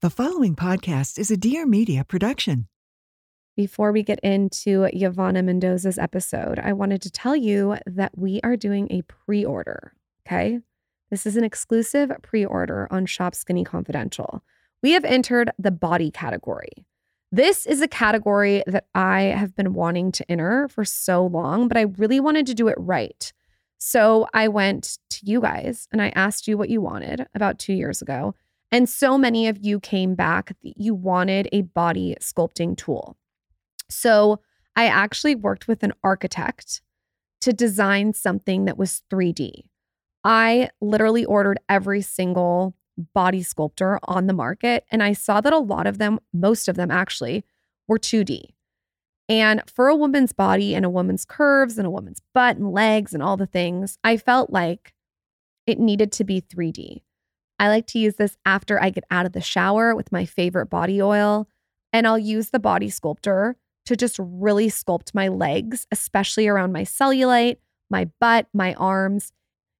The following podcast is a Dear Media production. Before we get into Yovana Mendoza's episode, I wanted to tell you that we are doing a pre order. Okay. This is an exclusive pre order on Shop Skinny Confidential. We have entered the body category. This is a category that I have been wanting to enter for so long, but I really wanted to do it right. So I went to you guys and I asked you what you wanted about two years ago. And so many of you came back that you wanted a body sculpting tool. So I actually worked with an architect to design something that was 3D. I literally ordered every single body sculptor on the market, and I saw that a lot of them, most of them actually, were 2D. And for a woman's body and a woman's curves and a woman's butt and legs and all the things, I felt like it needed to be 3D. I like to use this after I get out of the shower with my favorite body oil. And I'll use the body sculptor to just really sculpt my legs, especially around my cellulite, my butt, my arms.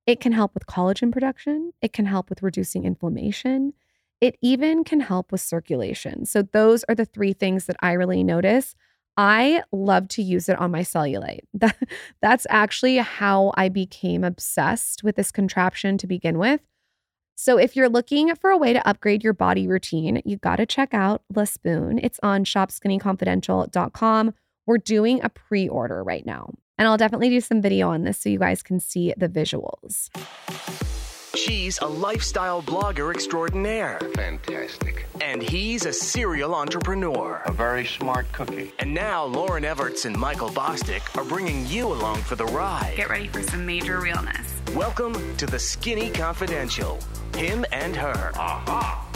It can help with collagen production. It can help with reducing inflammation. It even can help with circulation. So, those are the three things that I really notice. I love to use it on my cellulite. That, that's actually how I became obsessed with this contraption to begin with. So if you're looking for a way to upgrade your body routine, you got to check out Le Spoon. It's on shopskinnyconfidential.com. We're doing a pre-order right now. And I'll definitely do some video on this so you guys can see the visuals. She's a lifestyle blogger extraordinaire. Fantastic. And he's a serial entrepreneur. A very smart cookie. And now Lauryn Evarts and Michael Bosstick are bringing you along for the ride. Get ready for some major realness. Welcome to the Skinny Confidential. Him and her. Aha!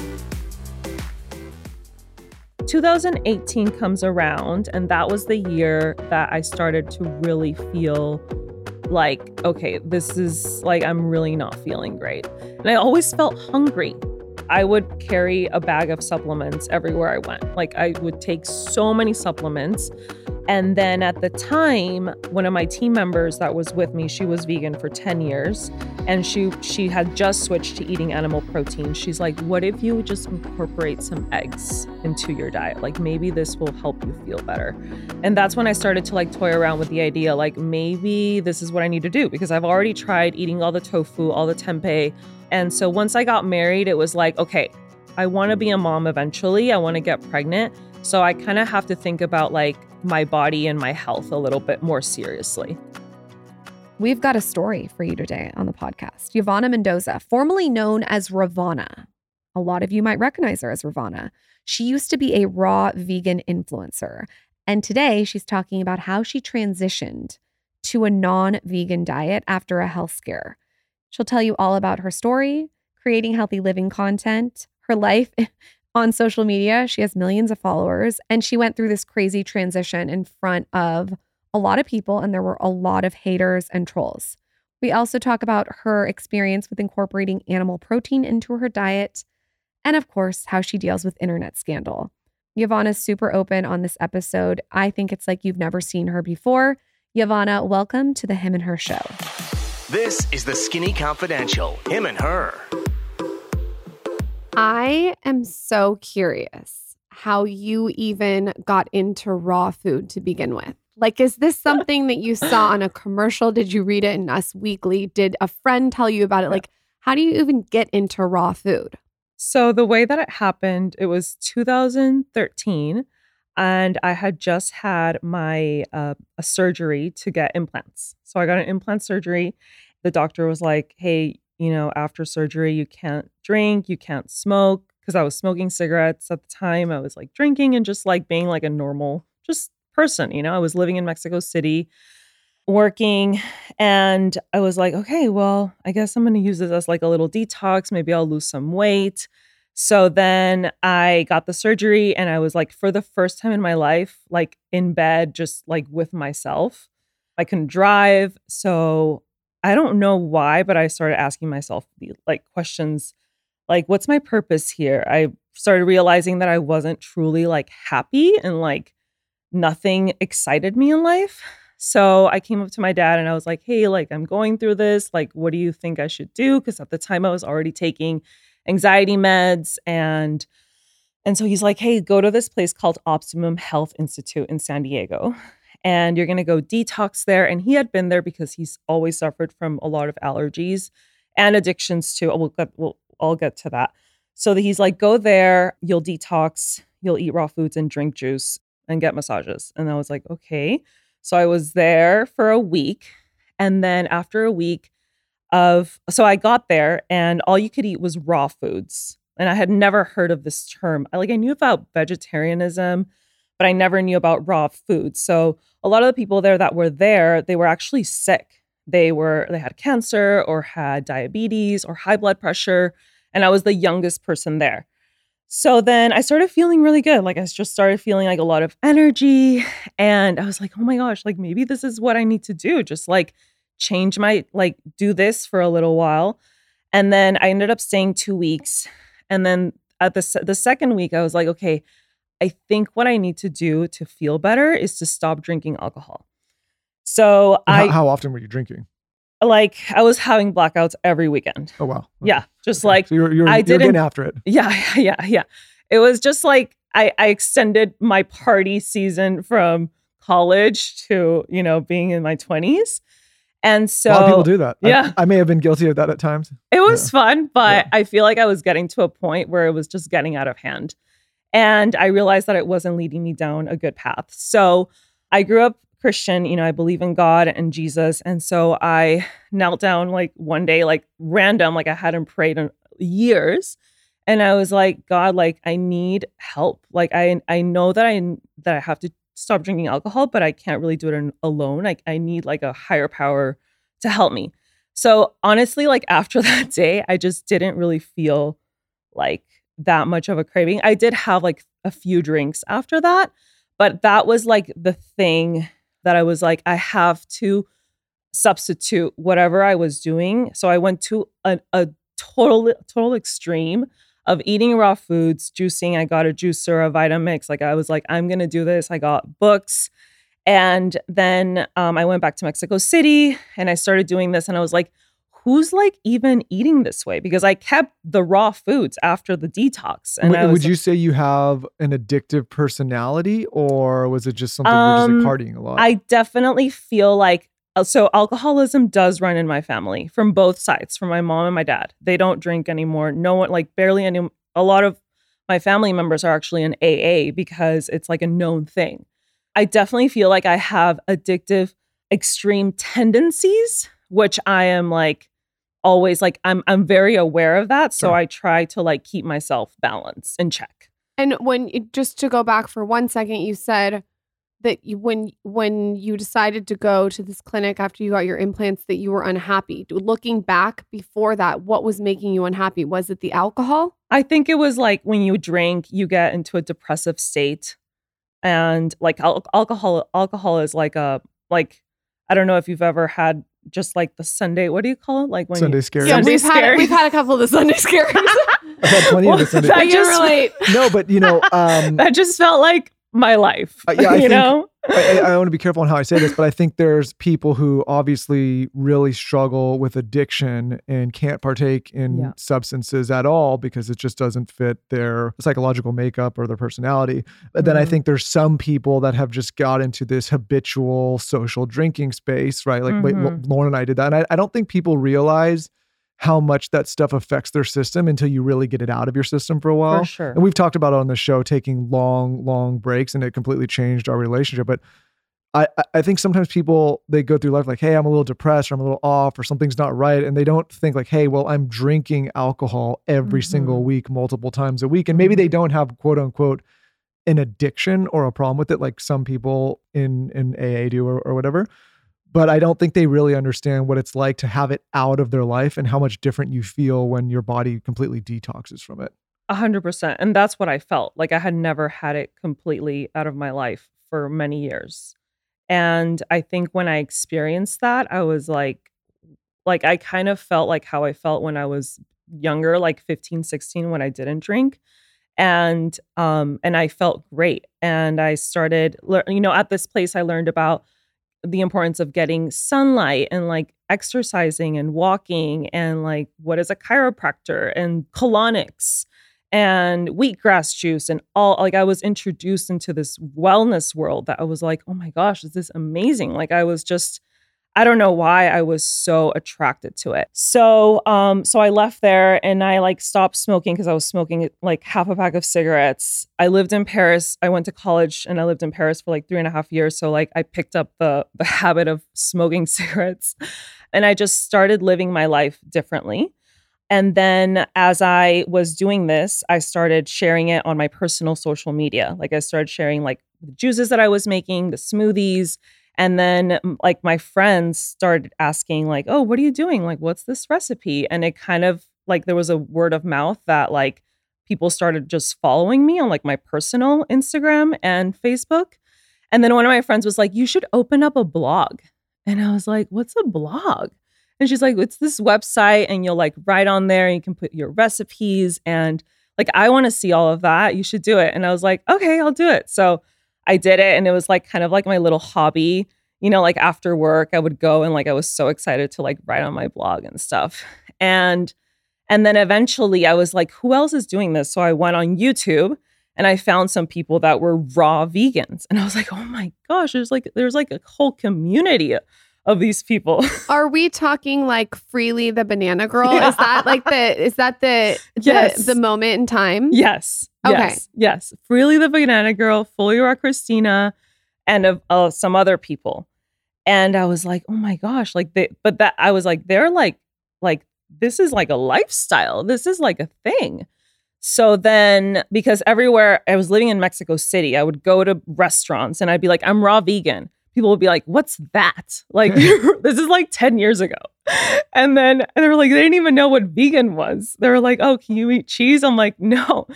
2018 comes around, and that was the year that I started to really feel like, okay, this is like, I'm really not feeling great. And I always felt hungry. I would carry a bag of supplements everywhere I went. Like, I would take so many supplements. And then at the time, one of my team members that was with me, she was vegan for 10 years and she she had just switched to eating animal protein. She's like, "What if you just incorporate some eggs into your diet? Like maybe this will help you feel better." And that's when I started to like toy around with the idea like maybe this is what I need to do because I've already tried eating all the tofu, all the tempeh. And so once I got married, it was like, "Okay, I want to be a mom eventually. I want to get pregnant." So I kind of have to think about like my body and my health a little bit more seriously. We've got a story for you today on the podcast. Yovana Mendoza, formerly known as Rawvana. A lot of you might recognize her as Rawvana. She used to be a raw vegan influencer. And today she's talking about how she transitioned to a non vegan diet after a health scare. She'll tell you all about her story, creating healthy living content, her life on social media. She has millions of followers, and she went through this crazy transition in front of a lot of people, and there were a lot of haters and trolls. We also talk about her experience with incorporating animal protein into her diet, and of course, how she deals with internet scandal. Yovana is super open on this episode. I think it's like you've never seen her before. Yovana, welcome to the Him and Her Show. This is the Skinny Confidential. Him and her. I am so curious how you even got into raw food to begin with. Like, is this something that you saw on a commercial? Did you read it in Us Weekly? Did a friend tell you about it? Like, how do you even get into raw food? So, the way that it happened, it was 2013, and I had just had my uh, a surgery to get implants. So, I got an implant surgery. The doctor was like, hey, you know, after surgery, you can't drink, you can't smoke. Cause I was smoking cigarettes at the time. I was like drinking and just like being like a normal, just person. You know, I was living in Mexico City, working, and I was like, okay, well, I guess I'm going to use this as like a little detox. Maybe I'll lose some weight. So then I got the surgery, and I was like, for the first time in my life, like in bed, just like with myself. I couldn't drive. So I don't know why, but I started asking myself like questions like what's my purpose here? I started realizing that I wasn't truly like happy and like nothing excited me in life. So I came up to my dad and I was like, "Hey, like I'm going through this. Like what do you think I should do?" Cuz at the time I was already taking anxiety meds and And so he's like, hey, go to this place called Optimum Health Institute in San Diego. And you're to go detox there. And he had been there because he's always suffered from a lot of allergies and addictions too. We'll get, we'll, I'll get to that. So that he's like, go there, you'll detox, you'll eat raw foods and drink juice and get massages. And I was like, okay. So I was there for a week. And then after a week of, so I got there and all you could eat was raw foods. And I had never heard of this term. Like I knew about vegetarianism, but I never knew about raw foods. So a lot of the people there that were there, they were actually sick. They were they had cancer or had diabetes or high blood pressure, and I was the youngest person there. So then I started feeling really good. Like I just started feeling like a lot of energy and I was like, "Oh my gosh, like maybe this is what I need to do. Just like change my like do this for a little while." And then I ended up staying 2 weeks. And then at the the second week I was like, "Okay, I think what I need to do to feel better is to stop drinking alcohol." So How, I how often were you drinking? like I was having blackouts every weekend. Oh wow. Okay. Yeah, just Okay. like so you're you're, I you're didn't- after it. yeah, yeah, yeah. It was just like I, I extended my party season from college to, you know, being in my 20s. And so a lot of people do that. Yeah. I, may have been guilty of that at times. it was fun, but Yeah. I feel like I was getting to a point where it was just getting out of hand. And I realized that it wasn't leading me down a good path. So I grew up Christian, you know, I believe in God and Jesus. And so I knelt down like one day, like random, like I hadn't prayed in years. And I was like, God, like I need help. Like I I know that I that I have to stop drinking alcohol, but I can't really do it alone. Like I need like a higher power to help me. So honestly, like after that day, I just didn't really feel like that much of a craving. I did have like a few drinks after that, but that was like the thing that I was like, I have to substitute whatever I was doing. So I went to a, a total total extreme of eating raw foods, juicing. I got a juicer, a Vitamix. Like I was like, I'm gonna do this. I got books. And then um, I went back to Mexico City and I started doing this. And I was like, who's like even eating this way? Because I kept the raw foods after the detox. And would, would you say you have an addictive personality, or was it just something you're just Um, like partying a lot? I definitely feel like Uh, so alcoholism does run in my family from both sides, from my mom and my dad. They don't drink anymore. No one like barely any a lot of my family members are actually in AA because it's like a known thing. I definitely feel like I have addictive extreme tendencies, which I am like always like I'm I'm very aware of that, so Sure. I try to like keep myself balanced and check. And when just to go back for one second, you said that you, when when you decided to go to this clinic after you got your implants, that you were unhappy. Looking back before that, what was making you unhappy? Was it the alcohol? I think it was like when you drink, you get into a depressive state, and like al- alcohol, alcohol is like a like I don't know if you've ever had just like the Sunday. What do you call it? Like when Sunday you, scary. Yeah, we've Sunday had we've had a couple of the Sunday scaries. I've had plenty of the Sunday. that can just relate. no, but you know, um, that just felt like my life. Uh, yeah, I you think- know. I, I, I want to be careful on how I say this, but I think there's people who obviously really struggle with addiction and can't partake in Yeah. substances at all because it just doesn't fit their psychological makeup or their personality. But then I Mhm. think there's some people that have just got into this habitual social drinking space, right? Like wait, Mhm. Lauryn and I did that. And I, I don't think people realize how much that stuff affects their system until you really get it out of your system for a while. For sure. And we've talked about it on the show, taking long, long breaks, and it completely changed our relationship. But I, I- think sometimes people they go through life like, hey, I'm a little depressed, or I'm a little off, or something's not right, and they don't think like, hey, well, I'm drinking alcohol every single Mhm. week, multiple times a week, and maybe they don't have quote unquote an addiction or a problem with it, like some people in in AA do or, or whatever. But I don't think they really understand what it's like to have it out of their life and how much different you feel when your body completely detoxes from it. A hundred percent. And that's what I felt. Like I had never had it completely out of my life for many years. And I think when I experienced that, I was like, like I kind of felt like how I felt when I was younger, like 15, 16, when I didn't drink. And um, and I felt great. And I started you know, at this place I learned about the importance of getting sunlight and like exercising and walking and like what is a chiropractor and colonics and wheatgrass juice and all like I was introduced into this wellness world that I was like, "Oh my gosh, is this amazing?" Like I was just I don't know why I was so attracted to it. So, um, so I left there and I like stopped smoking because I was smoking like half a pack of cigarettes. I lived in Paris. I went to college and I lived in Paris for like three and a half years. So like I picked up the the habit of smoking cigarettes, and I just started living my life differently. And then as I was doing this, I started sharing it on my personal social media. Like I started sharing like the juices that I was making, the smoothies and then like my friends started asking like, "Oh, what are you doing? Like what's this recipe?" And it kind of like there was a word of mouth that like people started just following me on like my personal Instagram and Facebook. And then one of my friends was like, "You should open up a blog." And I was like, "What's a blog?" And she's like, "It's this website and you'll like write on there and you can put your recipes and like I want to see all of that. You should do it." And I was like, "Okay, I'll do it." So I did it and it was like kind of like my little hobby. You know, like after work, I would go and like I was so excited to like write on my blog and stuff. And and then eventually I was like, who else is doing this? So I went on YouTube and I found some people that were raw vegans. And I was like, oh my gosh, there's like there's like a whole community of these people. Are we talking like Freelee the banana girl? Yeah. Is that like the is that the the, Yes. the moment in time? Yes. Okay. Yes. Yes. Freelee the Banana Girl, FullyRaw Kristina, and of uh, some other people. And I was like, oh my gosh, like they, but that I was like, they're like, like this is like a lifestyle. This is like a thing. So then, because everywhere I was living in Mexico City, I would go to restaurants and I'd be like, I'm raw vegan. People would be like, what's that? Like, this is like 10 years ago. And then and they were like, they didn't even know what vegan was. They were like, oh, can you eat cheese? I'm like, no.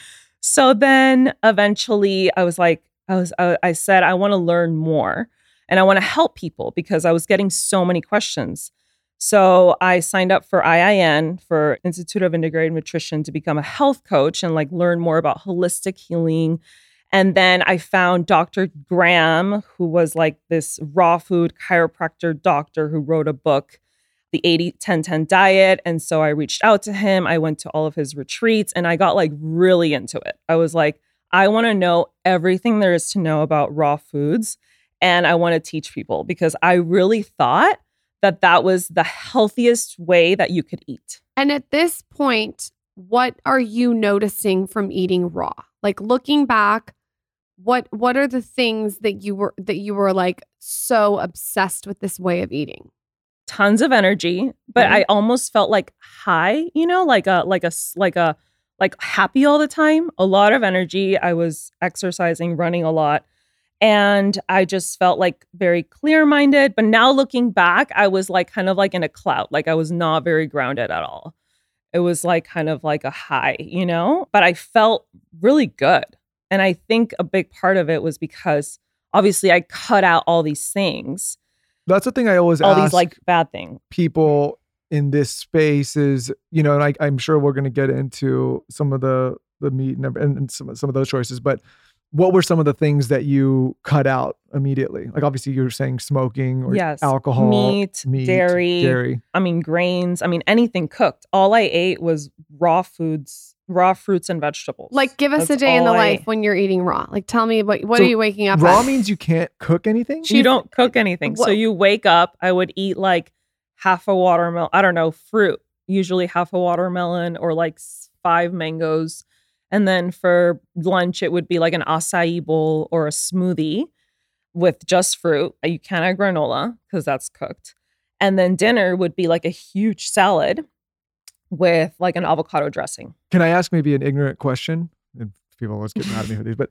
So then eventually I was like, I was, I, I said, I want to learn more and I want to help people because I was getting so many questions. So I signed up for IIN for Institute of Integrated Nutrition to become a health coach and like learn more about holistic healing. And then I found Dr. Graham, who was like this raw food chiropractor doctor who wrote a book, The 80 10 10 Diet. And so I reached out to him. I went to all of his retreats and I got like really into it. I was like, I want to know everything there is to know about raw foods and I want to teach people because I really thought that that was the healthiest way that you could eat. And at this point, what are you noticing from eating raw? Like looking back, what what are the things that you were that you were like so obsessed with this way of eating? Tons of energy, but Mhm. I almost felt like high, you know, like a like a like a like happy all the time. A lot of energy. I was exercising, running a lot. And I just felt like very clear minded. But now looking back, I was like kind of like in a cloud. Like I was not very grounded at all. It was like kind of like a high, you know? But I felt really good. And I think a big part of it was because obviously I cut out all these things, That's the thing I always all ask these like bad things. people in this space is, you know, and I, I'm sure we're going to get into some of the the meat and, and, and some some of those choices, but what were some of the things that you cut out immediately? Like obviously you're saying smoking or Yes. alcohol, Meat, dairy. dairy. I mean, grains, I mean, anything cooked. All I ate was raw foods, raw fruits and vegetables. Like give us a day in the I- life when you're eating raw. Like tell me what what So are you waking up Raw at? means you can't cook anything. you don't cook anything. So you wake up, I would eat like half a watermelon, I don't know, fruit, usually half a watermelon or like five mangoes. And then for lunch, it would be like an acai bowl or a smoothie with just fruit. Uh, You can't have granola because that's cooked. And then dinner would be like a huge salad with like an avocado dressing. Can I ask maybe an ignorant question? And people always get mad at me for these, but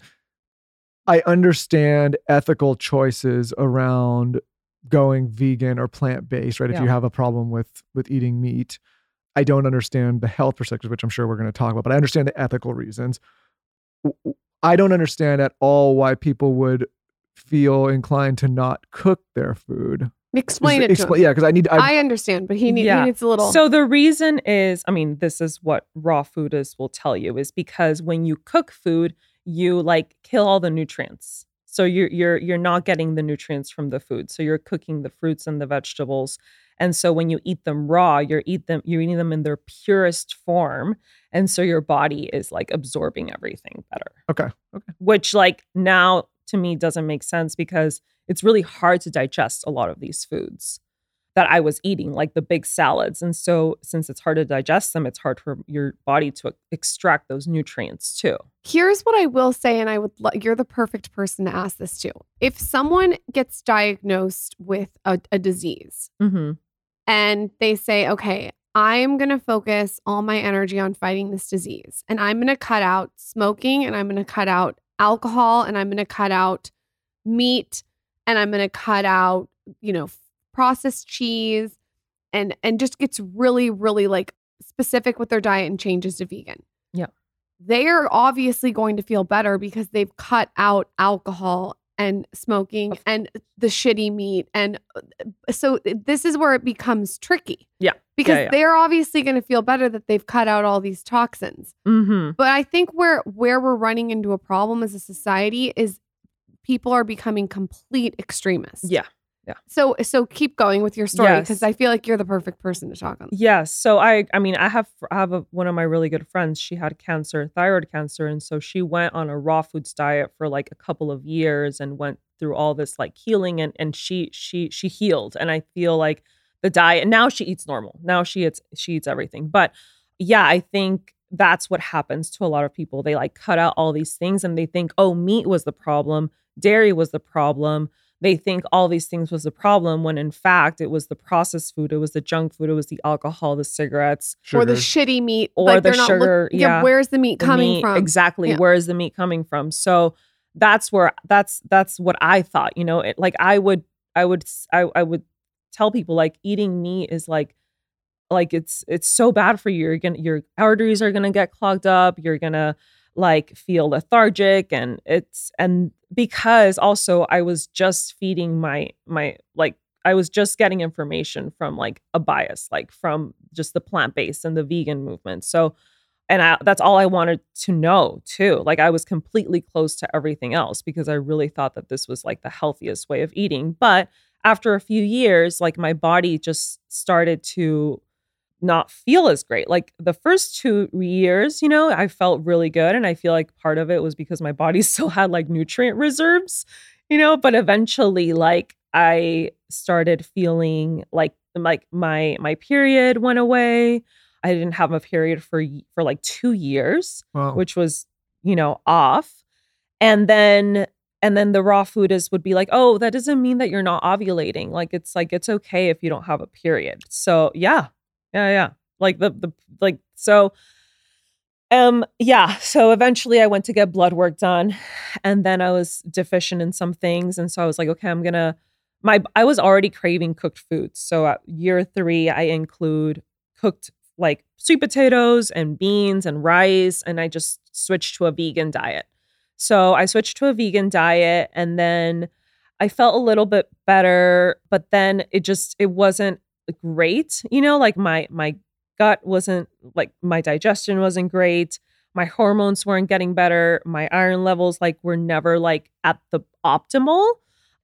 I understand ethical choices around going vegan or plant based, right? If you have a problem with with eating meat, I don't understand the health perspective, which I'm sure we're going to talk about, but I understand the ethical reasons. I don't understand at all why people would feel inclined to not cook their food. Explain it to Expla- Yeah, because I need. I, I understand, but he, need, Yeah. he needs a little. So the reason is, I mean, this is what raw foodists will tell you is because when you cook food, you like kill all the nutrients. So you're you're you're not getting the nutrients from the food. So you're cooking the fruits and the vegetables. And so when you eat them raw, you're eat them you're eating them in their purest form. And so your body is like absorbing everything better. Okay. Okay. Which like now to me doesn't make sense because it's really hard to digest a lot of these foods that I was eating, like the big salads. And so, since it's hard to digest them, it's hard for your body to extract those nutrients too. Here's what I will say, and I would lo- you're the perfect person to ask this to. If someone gets diagnosed with a, a disease Mm-hmm. and they say, okay, I'm going to focus all my energy on fighting this disease, and I'm going to cut out smoking, and I'm going to cut out alcohol, and I'm going to cut out meat, and I'm going to cut out, you know, processed cheese, and and just gets really, really like specific with their diet and changes to vegan. Yeah. They are obviously going to feel better because they've cut out alcohol and smoking and the shitty meat. And uh, so this is where it becomes tricky. Yeah. Because yeah. they're obviously going to feel better that they've cut out all these toxins. Mm-hmm. But I think where where we're running into a problem as a society is people are becoming complete extremists. Yeah. So so keep going with your story Yes. because I feel like you're the perfect person to talk on. Yes. So I I mean I have I have a, one of my really good friends. She had cancer, thyroid cancer, and so she went on a raw foods diet for like a couple of years and went through all this like healing and and she she she healed. And I feel like the diet now she eats normal. Now she eats she eats everything. But yeah, I think that's what happens to a lot of people. They like cut out all these things and they think, "Oh, meat was the problem, dairy was the problem." They think all these things was the problem when in fact it was the processed food, it was the junk food, it was the alcohol, the cigarettes, Or the shitty meat. Or like the they're not look- sugar, yeah. Where's the meat the coming meat- from? Exactly. Yeah. Where is the meat coming from? So that's where that's that's what I thought. You know, it, like I would I would I would tell people like eating meat is like like it's it's so bad for you. You're gonna your arteries are gonna get clogged up. You're gonna like feel lethargic and it's and because also I was just feeding my my like I was just getting information from like a bias, like from just the plant based and the vegan movement. So and I, that's all I wanted to know too. Like I was completely close to everything else because I really thought that this was like the healthiest way of eating. But after a few years, like my body just started to not feel as great. Like the first two years, you know, I felt really good. And I feel like part of it was because my body still had like nutrient reserves, you know, but eventually like I started feeling like like my my period went away. I didn't have a period for for like 2 years Wow. which was you know off and then and then the raw food is would be like oh that doesn't mean that you're not ovulating like it's like it's okay if you don't have a period so yeah yeah yeah. Like the the like so um yeah so eventually i went to get blood work done and then i was deficient in some things and so i was like okay i'm gonna my i was already craving cooked foods so at year three i include cooked like sweet potatoes and beans and rice and i just switched to a vegan diet. So i switched to a vegan diet and then i felt a little bit better but then it just it wasn't great you know like my my gut wasn't like my digestion wasn't great my hormones weren't getting better my iron levels like were never like at the optimal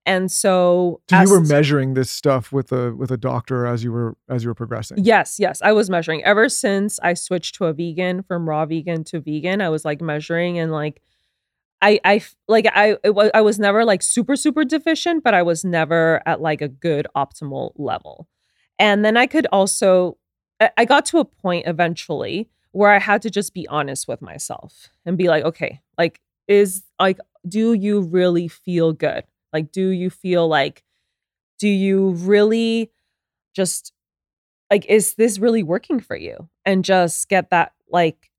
and so So you were measuring this stuff with a with a doctor as you were as you were progressing. Yes, yes. I was measuring ever since I switched to a vegan from raw vegan to vegan. I was like measuring and like i i like I it was I was never like super super deficient, but I was never at like a good optimal level. And then I could also I- got to a point eventually where I had to just be honest with myself and be like, okay, like is like do you really feel good? Like do you feel like do you really just like is this really working for you and just get that like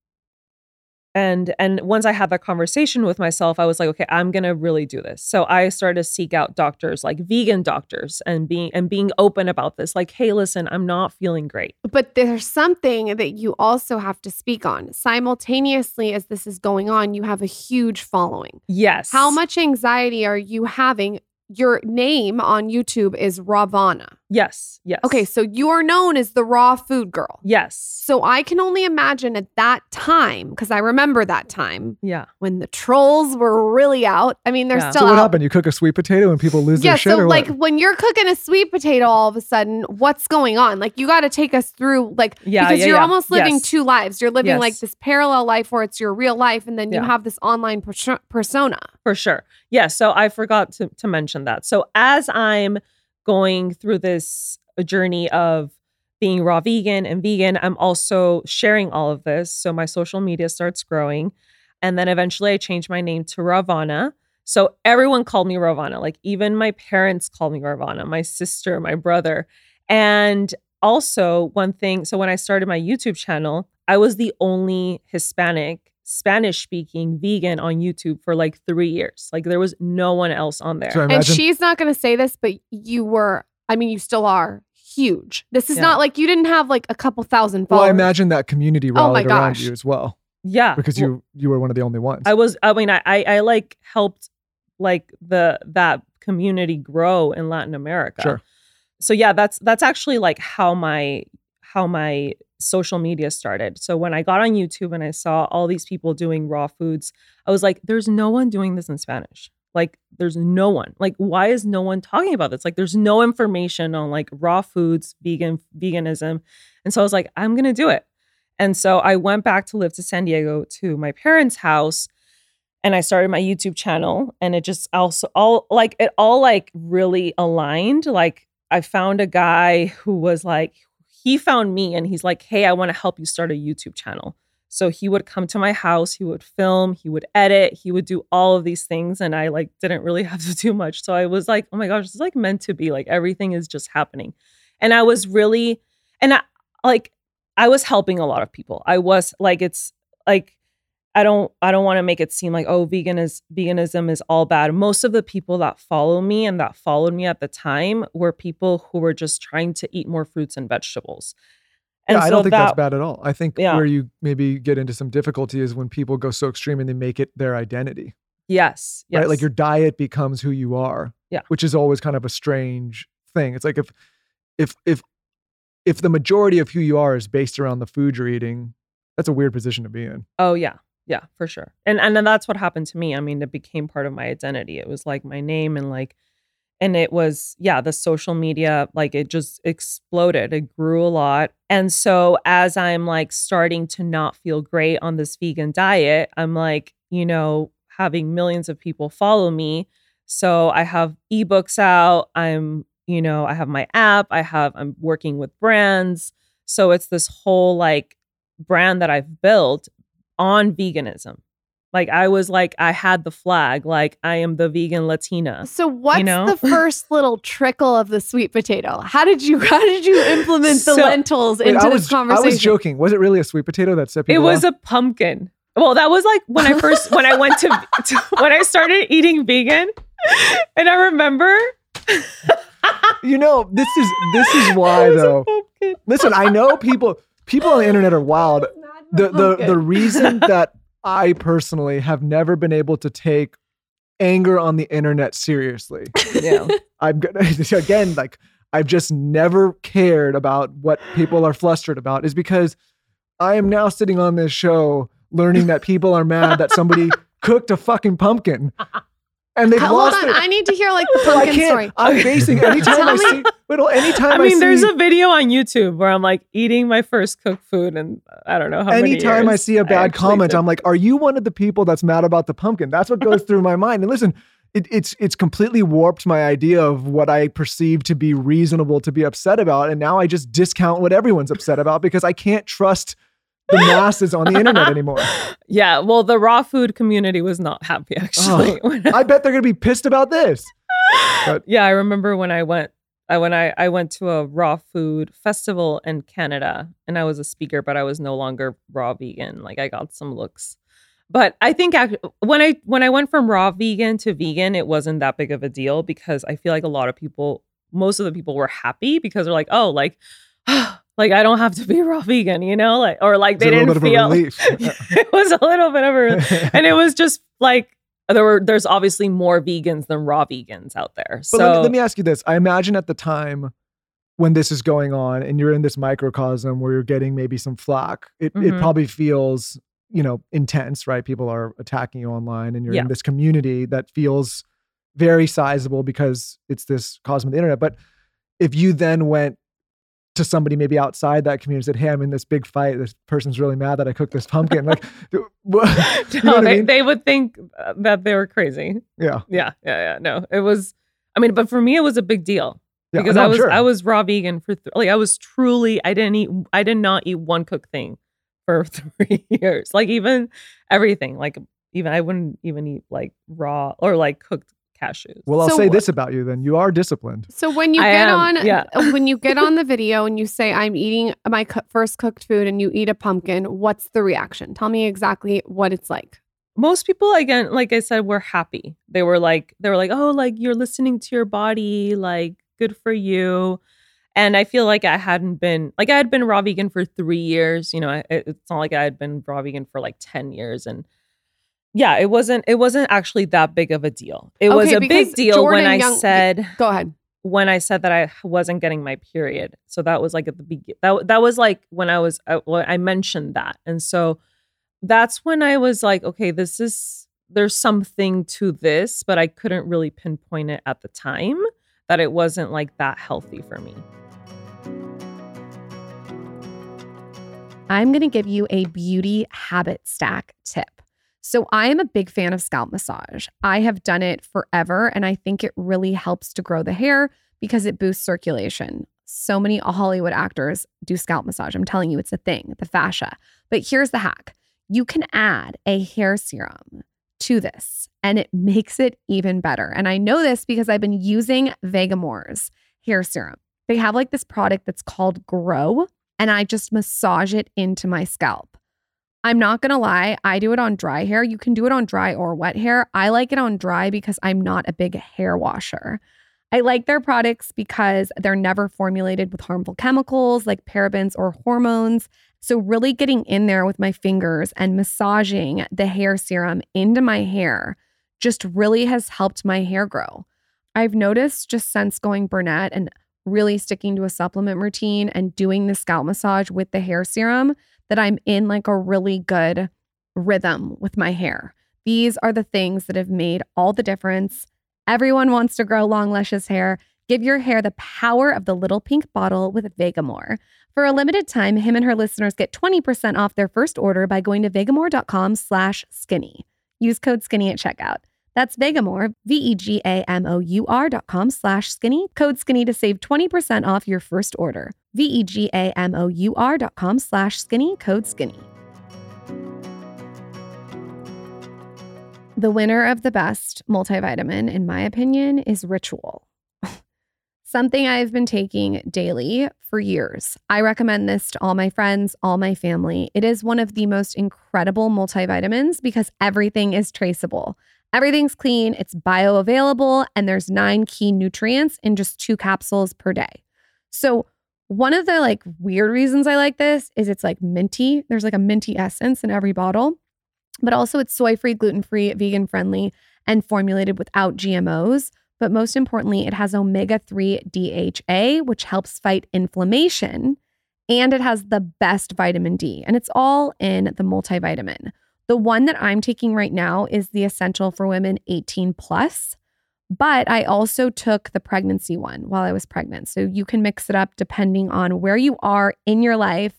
and and once i had that conversation with myself i was like okay i'm gonna really do this so i started to seek out doctors like vegan doctors and being and being open about this like hey listen i'm not feeling great But there's something that you also have to speak on. Simultaneously, as this is going on, you have a huge following. yes How much anxiety are you having your name on YouTube is Rawvana. Yes. Yes. Okay, so you are known as the raw food girl. Yes. So I can only imagine at that time, because I remember that time Yeah. when the trolls were really out. I mean, they're Yeah. still So what out. happened? You cook a sweet potato and people lose Yeah, their shit, Yeah. so or like what? when you're cooking a sweet potato, all of a sudden, what's going on? Like you got to take us through, like Yeah, because yeah, you're yeah. almost living Yes. two lives. You're living like this parallel life where it's your real life, and then you have this online persona. For sure. Yeah. So I forgot to, to mention that. So as I'm going through this uh, journey of being raw vegan and vegan, I'm also sharing all of this. So my social media starts growing. And then eventually I changed my name to Rawvana. So everyone called me Rawvana. Like even my parents called me Rawvana, my sister, my brother. And also, one thing so when I started my YouTube channel, I was the only Hispanic, Spanish speaking vegan on YouTube for like three years. Like there was no one else on there. So I And she's not going to say this, but you were. I mean, you still are huge. This is Yeah. not like you didn't have like a couple thousand well, followers. I imagine that community Oh my rallied around gosh. you as well yeah. because well, you you were one of the only ones. I was I mean I, I I like helped like the that community grow in Latin America. Sure. So yeah, that's that's actually like how my how my social media started. So when I got on YouTube and I saw all these people doing raw foods, I was like there's no one doing this in Spanish. Like there's no one. Like why is no one talking about this? Like there's no information on like raw foods, vegan veganism. And so I was like I'm going to do it. And so I went back to live to San Diego to my parents' house and I started my YouTube channel and it just also all like it all like really aligned. Like I found a guy who was like he found me and he's like, "Hey, I want to help you start a YouTube channel." So he would come to my house, he would film, he would edit, he would do all of these things and I like didn't really have to do much. So I was like, "Oh my gosh, it's like meant to be. Like everything is just happening." And I was really and I like I was helping a lot of people. I was like it's like I don't I don't want to make it seem like oh vegan is veganism is all bad. Most of the people that follow me and that followed me at the time were people who were just trying to eat more fruits and vegetables. And yeah, I don't think that, that's bad at all. I think Yeah. where you maybe get into some difficulty is when people go so extreme and they make it their identity, Yes, yes. right? Like your diet becomes who you are. Yeah. Which is always kind of a strange thing. It's like if if if if the majority of who you are is based around the food you're eating, that's a weird position to be in. Oh yeah. Yeah, for sure. And and that's what happened to me. I mean, it became part of my identity. It was like my name and like and it was yeah, the social media like it just exploded. It grew a lot. And so as I'm like starting to not feel great on this vegan diet, I'm like, you know, having millions of people follow me. So I have ebooks out. I'm, you know, I have my app. I have I'm working with brands. So it's this whole like brand that I've built on veganism. Like I was like I had the flag like I am the vegan Latina. So what's know? the first little trickle of the sweet potato? How did you how did you implement the So- lentils Wait, into I this was conversation? I was joking. Was it really a sweet potato that set It was off? a pumpkin. Well, that was like when I first when I went to, to when I started eating vegan. And I remember you know, this is this is why It was a though. Listen, I know people people on the internet are wild. The the the reason that I personally have never been able to take anger on the internet seriously. Yeah. I'm gonna again like I've just never cared about what people are flustered about is because I am now sitting on this show learning that people are mad that somebody cooked a fucking pumpkin. And they've Hold lost on, their I need to hear like the Well, I pumpkin can't. story. I'm basing anytime Tell I see. Wait, well, anytime I mean, there's see, a video on YouTube where I'm like eating my first cooked food and I don't know how many anytime I see a bad comment, did. I'm like, "Are you one of the people that's mad about the pumpkin?" That's what goes through my mind. And listen, it, it's it's completely warped my idea of what I perceive to be reasonable to be upset about, and now I just discount what everyone's upset about because I can't trust the masses on the internet anymore. Yeah, well, the raw food community was not happy actually. when I bet they're gonna be pissed about this. But yeah, I remember when I went I when I I went to a raw food festival in Canada and I was a speaker, but I was no longer raw vegan. Like I got some looks. But I think when I when I went from raw vegan to vegan, it wasn't that big of a deal because I feel like a lot of people, most of the people were happy because they're like, oh, like, like I don't have to be raw vegan, you know, like or like they didn't bit of a feel it was a little bit of a, and it was just like there were there's obviously more vegans than raw vegans out there. So let, me, let me ask you this. I imagine at the time when this is going on and you're in this microcosm where you're getting maybe some flack, it, it Mhm. probably feels, you know, intense, right? People are attacking you online and you're Yeah. in this community that feels very sizable because it's this cosm of the internet. But if you then went to somebody maybe outside that community said, Hey, I'm in this big fight. This person's really mad that I cooked this pumpkin. Like, what, you know no, what I they, mean? they would think uh, that they were crazy. yeah. Yeah, yeah, yeah. No, it was. I mean, but for me, it was a big deal Yeah. because no, I was sure. I was raw vegan for th- like I was truly I didn't eat I did not eat one cooked thing for three years. Like even everything like even I wouldn't even eat like raw or like cooked cashews. Well, I'll So- say this about you then. You are disciplined. So when you I get am, on, yeah. Uh, when you get on the video and you say I'm eating my co- first cooked food and you eat a pumpkin, what's the reaction? Tell me exactly what it's like. most people again like i said were happy they were like they were like oh like you're listening to your body like good for you and i feel like i hadn't been like i had been raw vegan for three years you know I- it- it's not like i had been raw vegan for like 10 years and yeah it wasn't it wasn't actually that big of a deal it was a big deal Jordan when i Young- said Go ahead. when I said that I wasn't getting my period. So that was like at the beginning. That that was like when I was uh, I, when I mentioned that, and so that's when I was like, okay, this is there's something to this, but I couldn't really pinpoint it at the time that it wasn't like that healthy for me. I'm going to give you a beauty habit stack tip. So, I am a big fan of scalp massage. I have done it forever, and I think it really helps to grow the hair because it boosts circulation. So many Hollywood actors do scalp massage. I'm telling you, it's a thing, the fascia. But here's the hack you can add a hair serum to this, and it makes it even better. And I know this because I've been using Vegamour's hair serum. They have like this product that's called Grow and I just massage it into my scalp. I'm not gonna lie, I do it on dry hair. You can do it on dry or wet hair. I like it on dry because I'm not a big hair washer. I like their products because they're never formulated with harmful chemicals like parabens or hormones. So, really getting in there with my fingers and massaging the hair serum into my hair just really has helped my hair grow. I've noticed just since going brunette and really sticking to a supplement routine and doing the scalp massage with the hair serum that I'm in like a really good rhythm with my hair. These are the things that have made all the difference. Everyone wants to grow long, luscious hair. Give your hair the power of the little pink bottle with Vegamour. For a limited time, him and her listeners get 20% off their first order by going to vegamour.com slash skinny. Use code skinny at checkout. That's Vegamour, V-E-G-A-M-O-U-R dot com slash skinny. Code skinny to save 20% off your first order. V-E-G-A-M-O-U-R dot com slash skinny. Code skinny. The winner of the best multivitamin, in my opinion, is Ritual. Something I've been taking daily for years. I recommend this to all my friends, all my family. It is one of the most incredible multivitamins because everything is traceable. Everything's clean, it's bioavailable, and there's nine key nutrients in just two capsules per day. So, one of the like weird reasons I like this is it's like minty. There's like a minty essence in every bottle, but also it's soy free, gluten free, vegan friendly, and formulated without GMOs. But most importantly, it has omega 3 DHA, which helps fight inflammation. And it has the best vitamin D, and it's all in the multivitamin. The one that I'm taking right now is the essential for women 18 plus, but I also took the pregnancy one while I was pregnant. So you can mix it up depending on where you are in your life.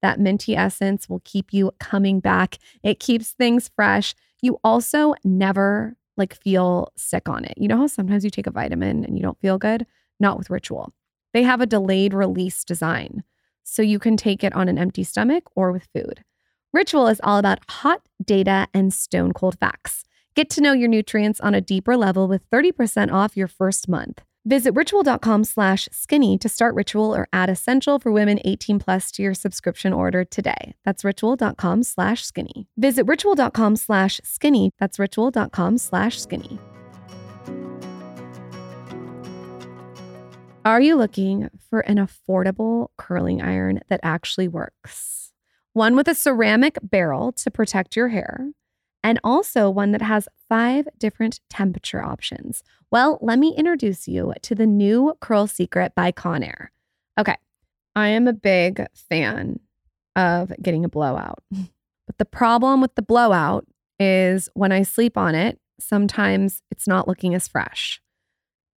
That minty essence will keep you coming back. It keeps things fresh. You also never like feel sick on it. You know how sometimes you take a vitamin and you don't feel good? Not with Ritual. They have a delayed release design. So you can take it on an empty stomach or with food. Ritual is all about hot data and stone cold facts. Get to know your nutrients on a deeper level with 30% off your first month. Visit ritual.com slash skinny to start Ritual or add Essential for Women 18 plus to your subscription order today. That's ritual.com slash skinny. Visit ritual.com slash skinny. That's ritual.com slash skinny. Are you looking for an affordable curling iron that actually works? One with a ceramic barrel to protect your hair and also one that has five different temperature options. Well, let me introduce you to the new Curl Secret by Conair. Okay, I am a big fan of getting a blowout. But the problem with the blowout is when I sleep on it, sometimes it's not looking as fresh.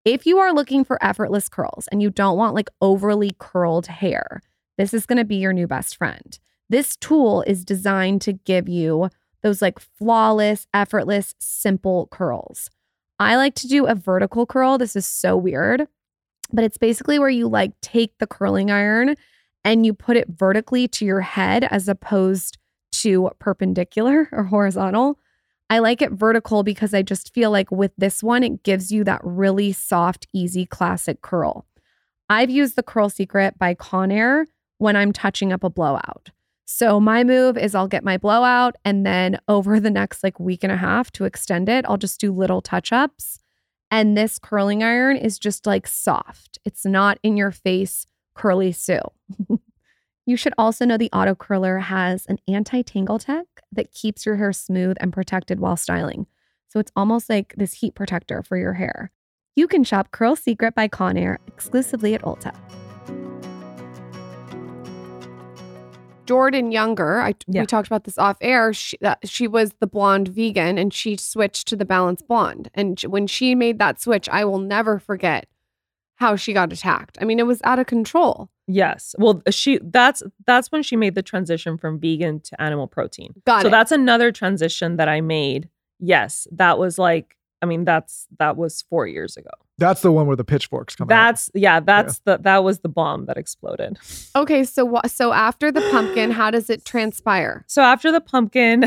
If you are looking for effortless curls and you don't want like overly curled hair, this is going to be your new best friend. This tool is designed to give you those like flawless, effortless, simple curls. I like to do a vertical curl. This is so weird, but it's basically where you like take the curling iron and you put it vertically to your head as opposed to perpendicular or horizontal. I like it vertical because I just feel like with this one, it gives you that really soft, easy, classic curl. I've used the Curl Secret by Conair when I'm touching up a blowout. So my move is I'll get my blowout and then over the next like week and a half to extend it, I'll just do little touch-ups. And this curling iron is just like soft. It's not in your face curly Sue. you should also know the auto curler has an anti-tangle tech that keeps your hair smooth and protected while styling. So it's almost like this heat protector for your hair. You can shop Curl Secret by Conair exclusively at Ulta. Jordan Younger, I Yeah. we talked about this off air. She that, she was the blonde vegan, and she switched to the balanced blonde. And when she made that switch, I will never forget how she got attacked. I mean, it was out of control. Yes. Well, uh, she that's that's when she made the transition from vegan to animal protein. Got so it. that's another transition that I made. Yes, that was like I mean that's that was 4 years ago. That's the one where the pitchforks come out. That's yeah, that's the that was the bomb that exploded. Okay, so wha- so after the pumpkin, how does it transpire? So after the pumpkin,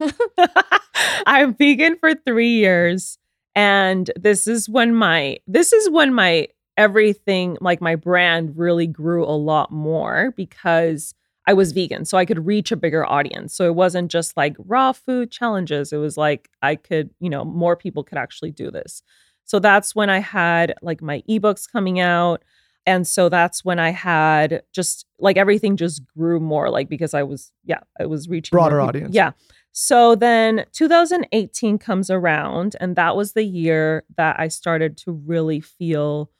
I'm vegan for three years. And this is when my this is when my everything, like my brand really grew a lot more because I was vegan. So I could reach a bigger audience. So it wasn't just like raw food challenges. It was like I could, you know, more people could actually do this. So that's when I had like my ebooks coming out. And so that's when I had just like everything just grew more, like because I was, yeah, I was reaching Broader audience. Yeah. So then 2018 comes around, and that was the year that I started to really feel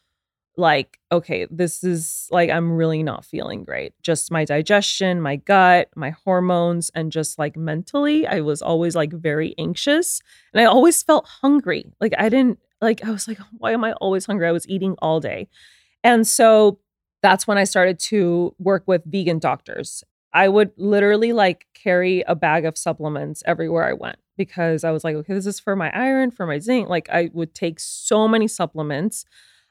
like, okay, this is like, I'm really not feeling great. Just my digestion, my gut, my hormones, and just like mentally, I was always like very anxious. And I always felt hungry. Like, I didn't, like, I was like, why am I always hungry? I was eating all day. And so that's when I started to work with vegan doctors. I would literally like carry a bag of supplements everywhere I went because I was like, okay, this is for my iron, for my zinc. Like I would take so many supplements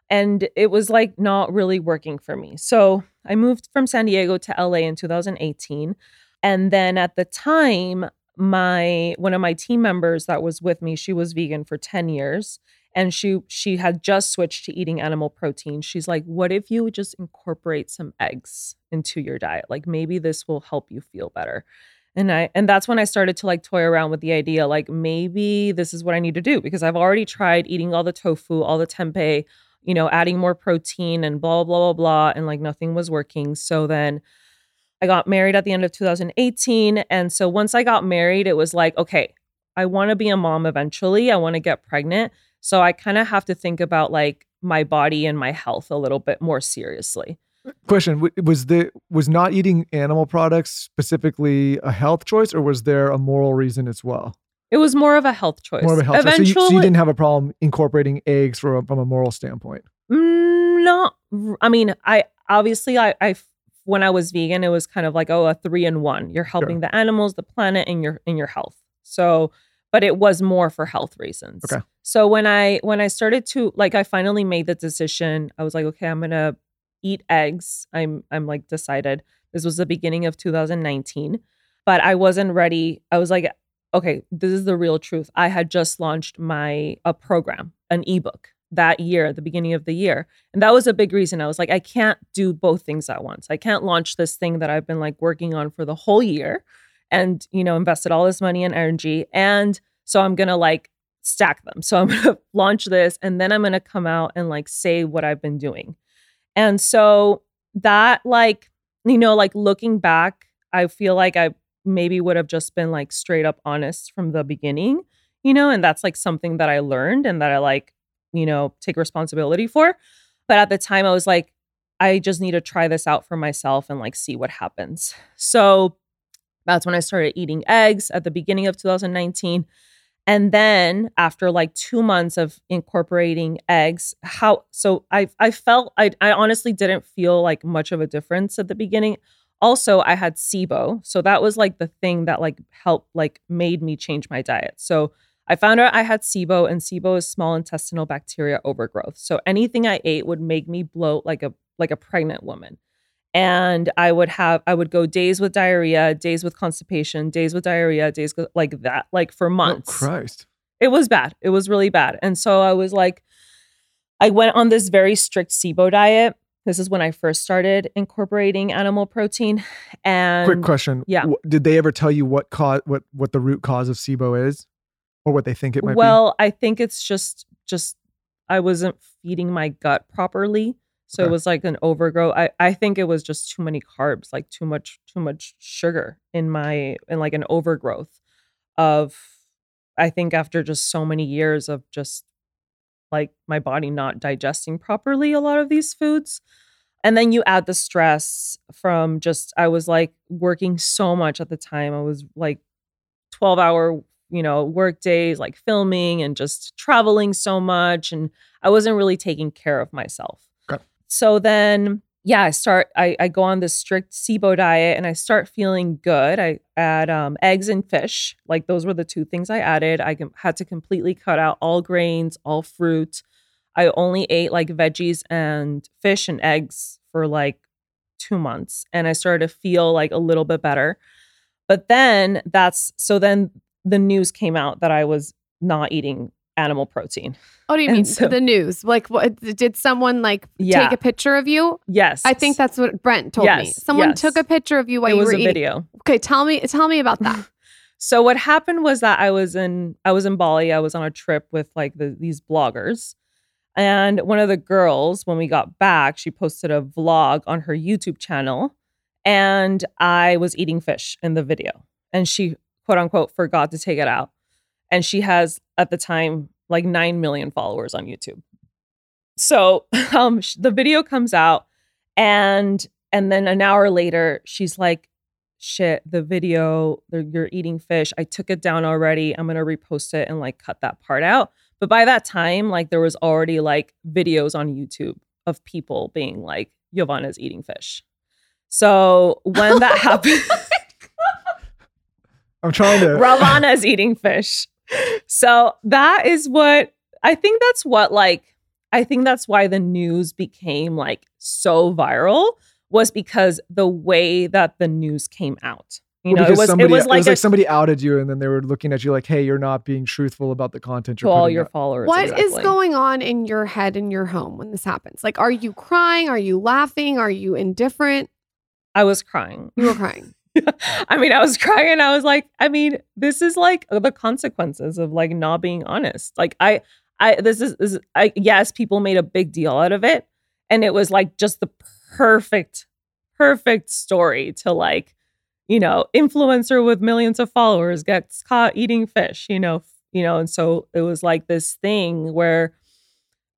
and it was like not really working for me. So I moved from San Diego to LA in 2018. And then at the time, my one of my team members that was with me, she was vegan for 10 years and she she had just switched to eating animal protein. She's like, "What if you just incorporate some eggs into your diet? Like maybe this will help you feel better." And I and that's when I started to like toy around with the idea like maybe this is what I need to do because I've already tried eating all the tofu, all the tempeh, you know, adding more protein and blah blah blah blah and like nothing was working. So then I got married at the end of 2018 and so once I got married it was like, okay, I want to be a mom eventually. I want to get pregnant. So I kind of have to think about like my body and my health a little bit more seriously. Question: Was the was not eating animal products specifically a health choice, or was there a moral reason as well? It was more of a health choice. More of a health choice. So you, so you didn't have a problem incorporating eggs from a, from a moral standpoint. Mm, not. I mean, I obviously I I when I was vegan, it was kind of like oh a three in one. You're helping the animals, the planet, and your and your health. So, but it was more for health reasons. Okay. So when I when I started to like I finally made the decision. I was like, okay, I'm gonna eat eggs. I'm I'm like decided. This was the beginning of 2019, but I wasn't ready. I was like, okay, this is the real truth. I had just launched my a program, an ebook that year, the beginning of the year. And that was a big reason. I was like, I can't do both things at once. I can't launch this thing that I've been like working on for the whole year and, you know, invested all this money and energy. And so I'm going to like stack them. So I'm going to launch this and then I'm going to come out and like say what I've been doing. And so that like, you know, like looking back, I feel like I maybe would have just been like straight up honest from the beginning, you know, and that's like something that I learned and that I like, you know, take responsibility for. But at the time I was like, I just need to try this out for myself and like see what happens. So that's when I started eating eggs at the beginning of 2019. And then after like two months of incorporating eggs, how so I I felt I I honestly didn't feel like much of a difference at the beginning. Also, I had SIBO. So that was like the thing that like helped like made me change my diet. So I found out I had SIBO and SIBO is small intestinal bacteria overgrowth. So anything I ate would make me bloat like a like a pregnant woman and I would have I would go days with diarrhea, days with constipation, days with diarrhea, days like that, like for oh, months. Oh, Christ. It was bad. It was really bad. And so I was like, I went on this very strict SIBO diet. This is when I first started incorporating animal protein. And Quick question. Yeah. Did they ever tell you what cause what what the root cause of SIBO is? Or what they think it might be? well, I think it's just just I wasn't feeding my gut properly. So Okay. it was like an overgrowth. I, I think it was just too many carbs, like too much too much sugar in my in like an overgrowth of I think after just so many years of just like my body not digesting properly a lot of these foods. And then you add the stress from just I was like working so much at the time. I was like 12 hour, you know, work days, like filming and just traveling so much. And I wasn't really taking care of myself. So then, yeah, I start, I, I go on this strict SIBO diet and I start feeling good. I add um, eggs and fish. Like those were the two things I added. I had to completely cut out all grains, all fruit. I only ate like veggies and fish and eggs for like two months. And I started to feel like a little bit better. But then that's so then the news came out that I was not eating animal protein. What do you And mean? so- the news? Like, what did someone like Yeah. take a picture of you? Yes. I think that's what Brent told me. Yes, Someone yes. took a picture of you while you were. it you was were a eating. video. Okay, tell me, tell me about that. So what happened was that I was in I was in Bali. I was on a trip with like the, these bloggers. And one of the girls when we got back, she posted a vlog on her YouTube channel and I was eating fish in the video. And she quote unquote forgot to take it out. And she has at the time like 9 million followers on YouTube. So um the video comes out and and then an hour later she's like shit the video you're eating fish. I took it down already. I'm gonna repost it and like cut that part out. But by that time like there was already like videos on youtube of people being like Yovana's eating fish. So when that happened I'm trying to Rawvana's eating fish. So that is what I think that's what like I think that's why the news became like so viral was because the way that the news came out. You Well, know, it was somebody, it was like, a, somebody outed you and then they were looking at you like, hey, you're not being truthful about the content to you're all your out. followers. What is exactly. going on in your head in your home when this happens? Like, are you crying? Are you laughing? Are you indifferent? I was crying. You were crying. I mean, I was crying. I was like, I mean, this is like the consequences of like not being honest. Like I I this is, this is I yes, people made a big deal out of it. And it was like just the perfect, perfect story to like, you know, influencer with millions of followers gets caught eating fish, you know, you know, and so it was like this thing where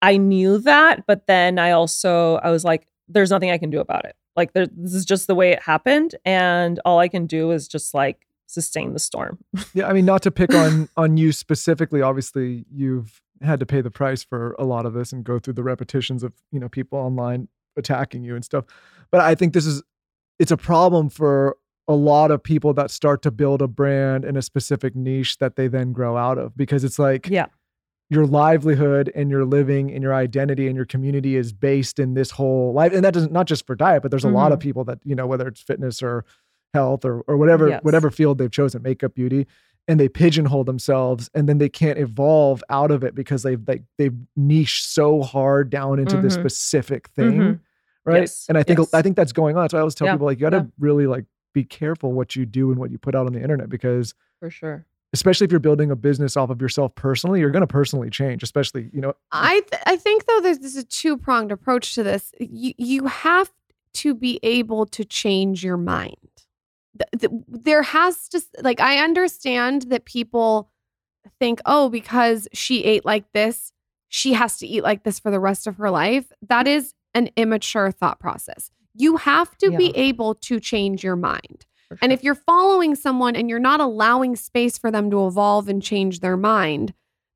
I knew that, but then I also I was like, there's nothing I can do about it. Like there, this is just the way it happened, and all I can do is just like sustain the storm. Yeah, I mean, not to pick on on you specifically. Obviously, you've had to pay the price for a lot of this and go through the repetitions of you know people online attacking you and stuff. But I think this is it's a problem for a lot of people that start to build a brand in a specific niche that they then grow out of because it's like Yeah. Your livelihood and your living and your identity and your community is based in this whole life and that doesn't not just for diet but there's a lot of people that you know whether it's fitness or health or or whatever Yes. whatever field they've chosen makeup beauty and they pigeonhole themselves and then they can't evolve out of it because they've like they've niched so hard down into this Mhm. specific thing Mhm. right Yes, and i think yes. i think that's going on that's why i always tell Yeah, people like you got to yeah. really like be careful what you do and what you put out on the internet because For sure. Especially if you're building a business off of yourself personally you're going to personally change especially you know I th- I think though there's this is a two pronged approach to this. You you have to be able to change your mind. th- th- there has to like I understand that people think, "Oh, because she ate like this, she has to eat like this for the rest of her life." That is an immature thought process. You have to be able to change your mind. For And if you're following someone and you're not allowing space for them to evolve and change their mind,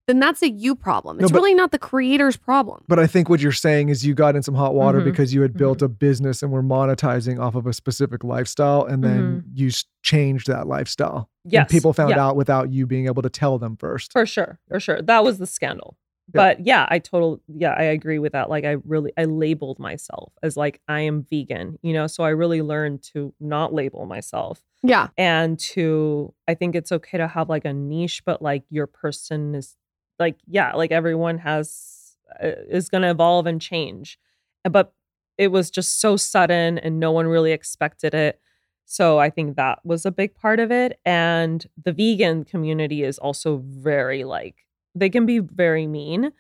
then that's a you problem. No, It's but- really not the creator's problem. But I think what you're saying is you got in some hot water Mhm. because you had built a business and were monetizing off of a specific lifestyle, and then you changed that lifestyle. And Yes, people found yeah. out without you being able to tell them first. For sure, for sure. That was the scandal. But yeah, I total yeah, I agree with that. Like I really I labeled myself as like I am vegan, you know, so I really learned to not label myself Yeah. and to I think it's okay to have like a niche but like your person is like yeah, like everyone has uh, is going to evolve and change. But it was just so sudden and no one really expected it. So I think that was a big part of it. And the vegan community is also very like, they can be very mean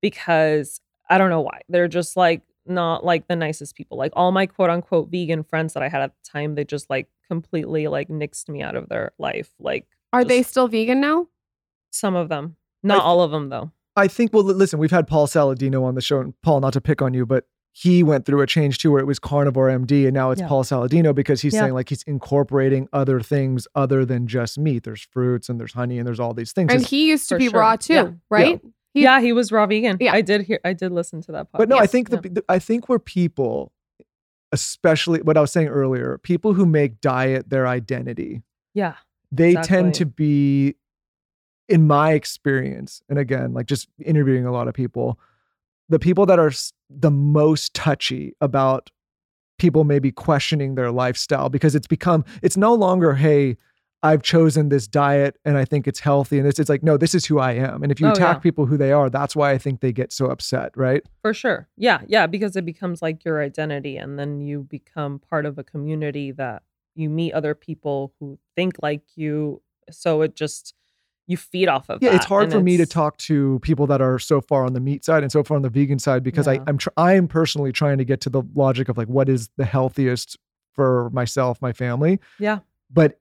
because I don't know why. They're just like not like the nicest people. Like all my quote unquote vegan friends that I had at the time, they just like completely like nixed me out of their life. Like Are they still vegan now? some of them, not th- all of them though. I think, well, li- listen, we've had Paul Saladino on the show, and Paul, not to pick on you, but he went through a change too, where it was Carnivore MD, and now it's Yeah. Paul Saladino because he's Yeah. saying like he's incorporating other things other than just meat. There's fruits and there's honey and there's all these things. And It's- he used to be sure. raw too, Yeah. right? He- yeah, he was raw vegan. Yeah. I did hear. I did listen to that. Podcast. But no, I think the, yeah. the I think where people, especially what I was saying earlier, people who make diet their identity, yeah, they tend to be, in my experience, and again, like just interviewing a lot of people, the people that are the most touchy about people maybe questioning their lifestyle because it's become it's no longer hey I've chosen this diet and I think it's healthy and it's it's like no this is who I am and if you Oh, attack yeah. people who they are that's why I think they get so upset right for sure. Yeah, yeah, because it becomes like your identity, and then you become part of a community that you meet other people who think like you. So it just you feed off of. Yeah, it's hard for me to talk to people that are so far on the meat side and so far on the vegan side because I, Yeah. I'm tr- I am personally trying to get to the logic of like what is the healthiest for myself, my family. Yeah. But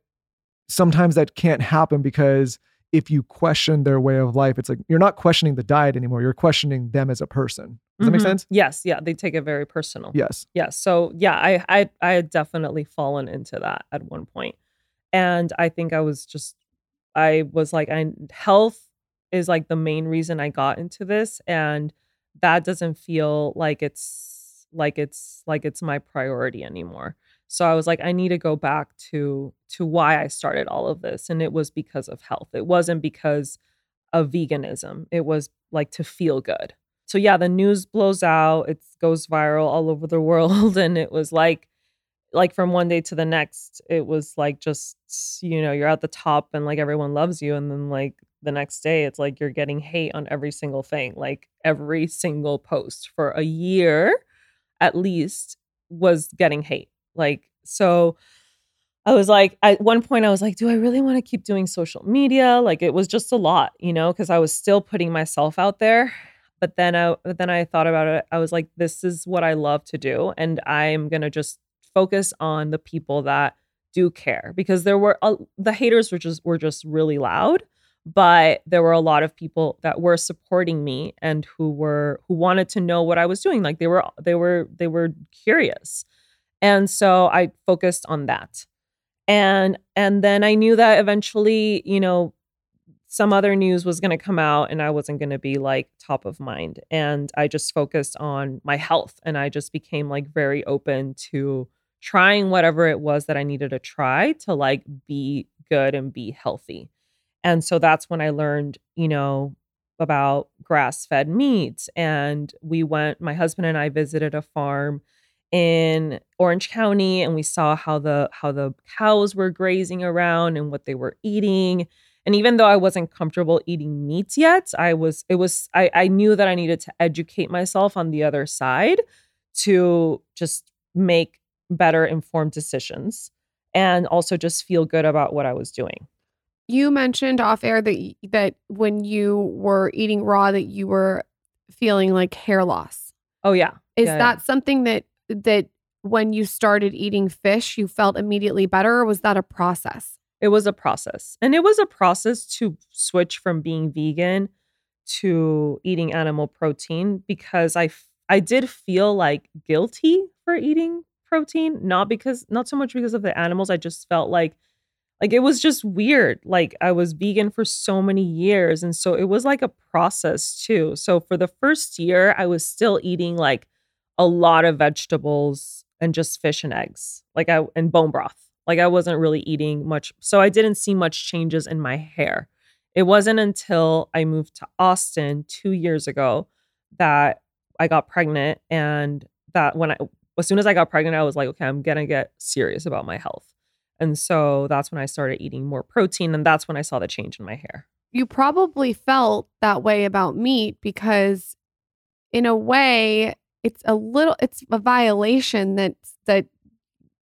sometimes that can't happen because if you question their way of life, it's like you're not questioning the diet anymore. You're questioning them as a person. Does that make Mhm. sense? Yes, yeah, they take it very personal. Yes. Yeah. So yeah, I I I had definitely fallen into that at one point. And I think I was just I was like I health is like the main reason I got into this and that doesn't feel like it's like it's like it's my priority anymore. So I was like I need to go back to to why I started all of this and it was because of health. It wasn't because of veganism. It was like to feel good. So yeah, the news blows out. It goes viral all over the world, and it was like, like from one day to the next, it was like just you know you're at the top and like everyone loves you, and then like the next day, it's like you're getting hate on every single thing, like every single post for a year, at least was getting hate. Like so. I was like, at one point, I was like, do I really want to keep doing social media? Like, it was just a lot, you know, because I was still putting myself out there. But then I, but then I thought about it. I was like, this is what I love to do, and I'm gonna just focus on the people that do care because there were the haters were just were just really loud, but there were a lot of people that were supporting me and who were who wanted to know what I was doing. Like they were they were they were curious, and so I focused on that. And and then i knew that eventually you know some other news was going to come out and i wasn't going to be like top of mind. And i just focused on my health and i just became like very open to trying whatever it was that i needed to try to like be good and be healthy and so that's when i learned you know about grass fed meat and we went my husband and i visited a farm in Orange County and we saw how the how the cows were grazing around and what they were eating. And even though I wasn't comfortable eating meat yet, I was it was I, I knew that I needed to educate myself on the other side to just make better informed decisions and also just feel good about what I was doing. You mentioned off air that that when you were eating raw that you were feeling like hair loss. Oh yeah. Is Yeah, yeah. that something that that when you started eating fish, you felt immediately better, or was that a process? It was a process. And it was a process to switch from being vegan to eating animal protein because I f- I did feel like guilty for eating protein, not because not so much because of the animals, I just felt like like it was just weird. Like I was vegan for so many years and so it was like a process too. So for the first year, I was still eating like a lot of vegetables and just fish and eggs. Like I and bone broth. Like I wasn't really eating much. So I didn't see much changes in my hair. It wasn't until I moved to Austin 2 years ago that I got pregnant and that when I as soon as I got pregnant I was like okay, I'm going to get serious about my health. And so that's when I started eating more protein and that's when I saw the change in my hair. You probably felt that way about meat because in a way it's a little it's a violation that that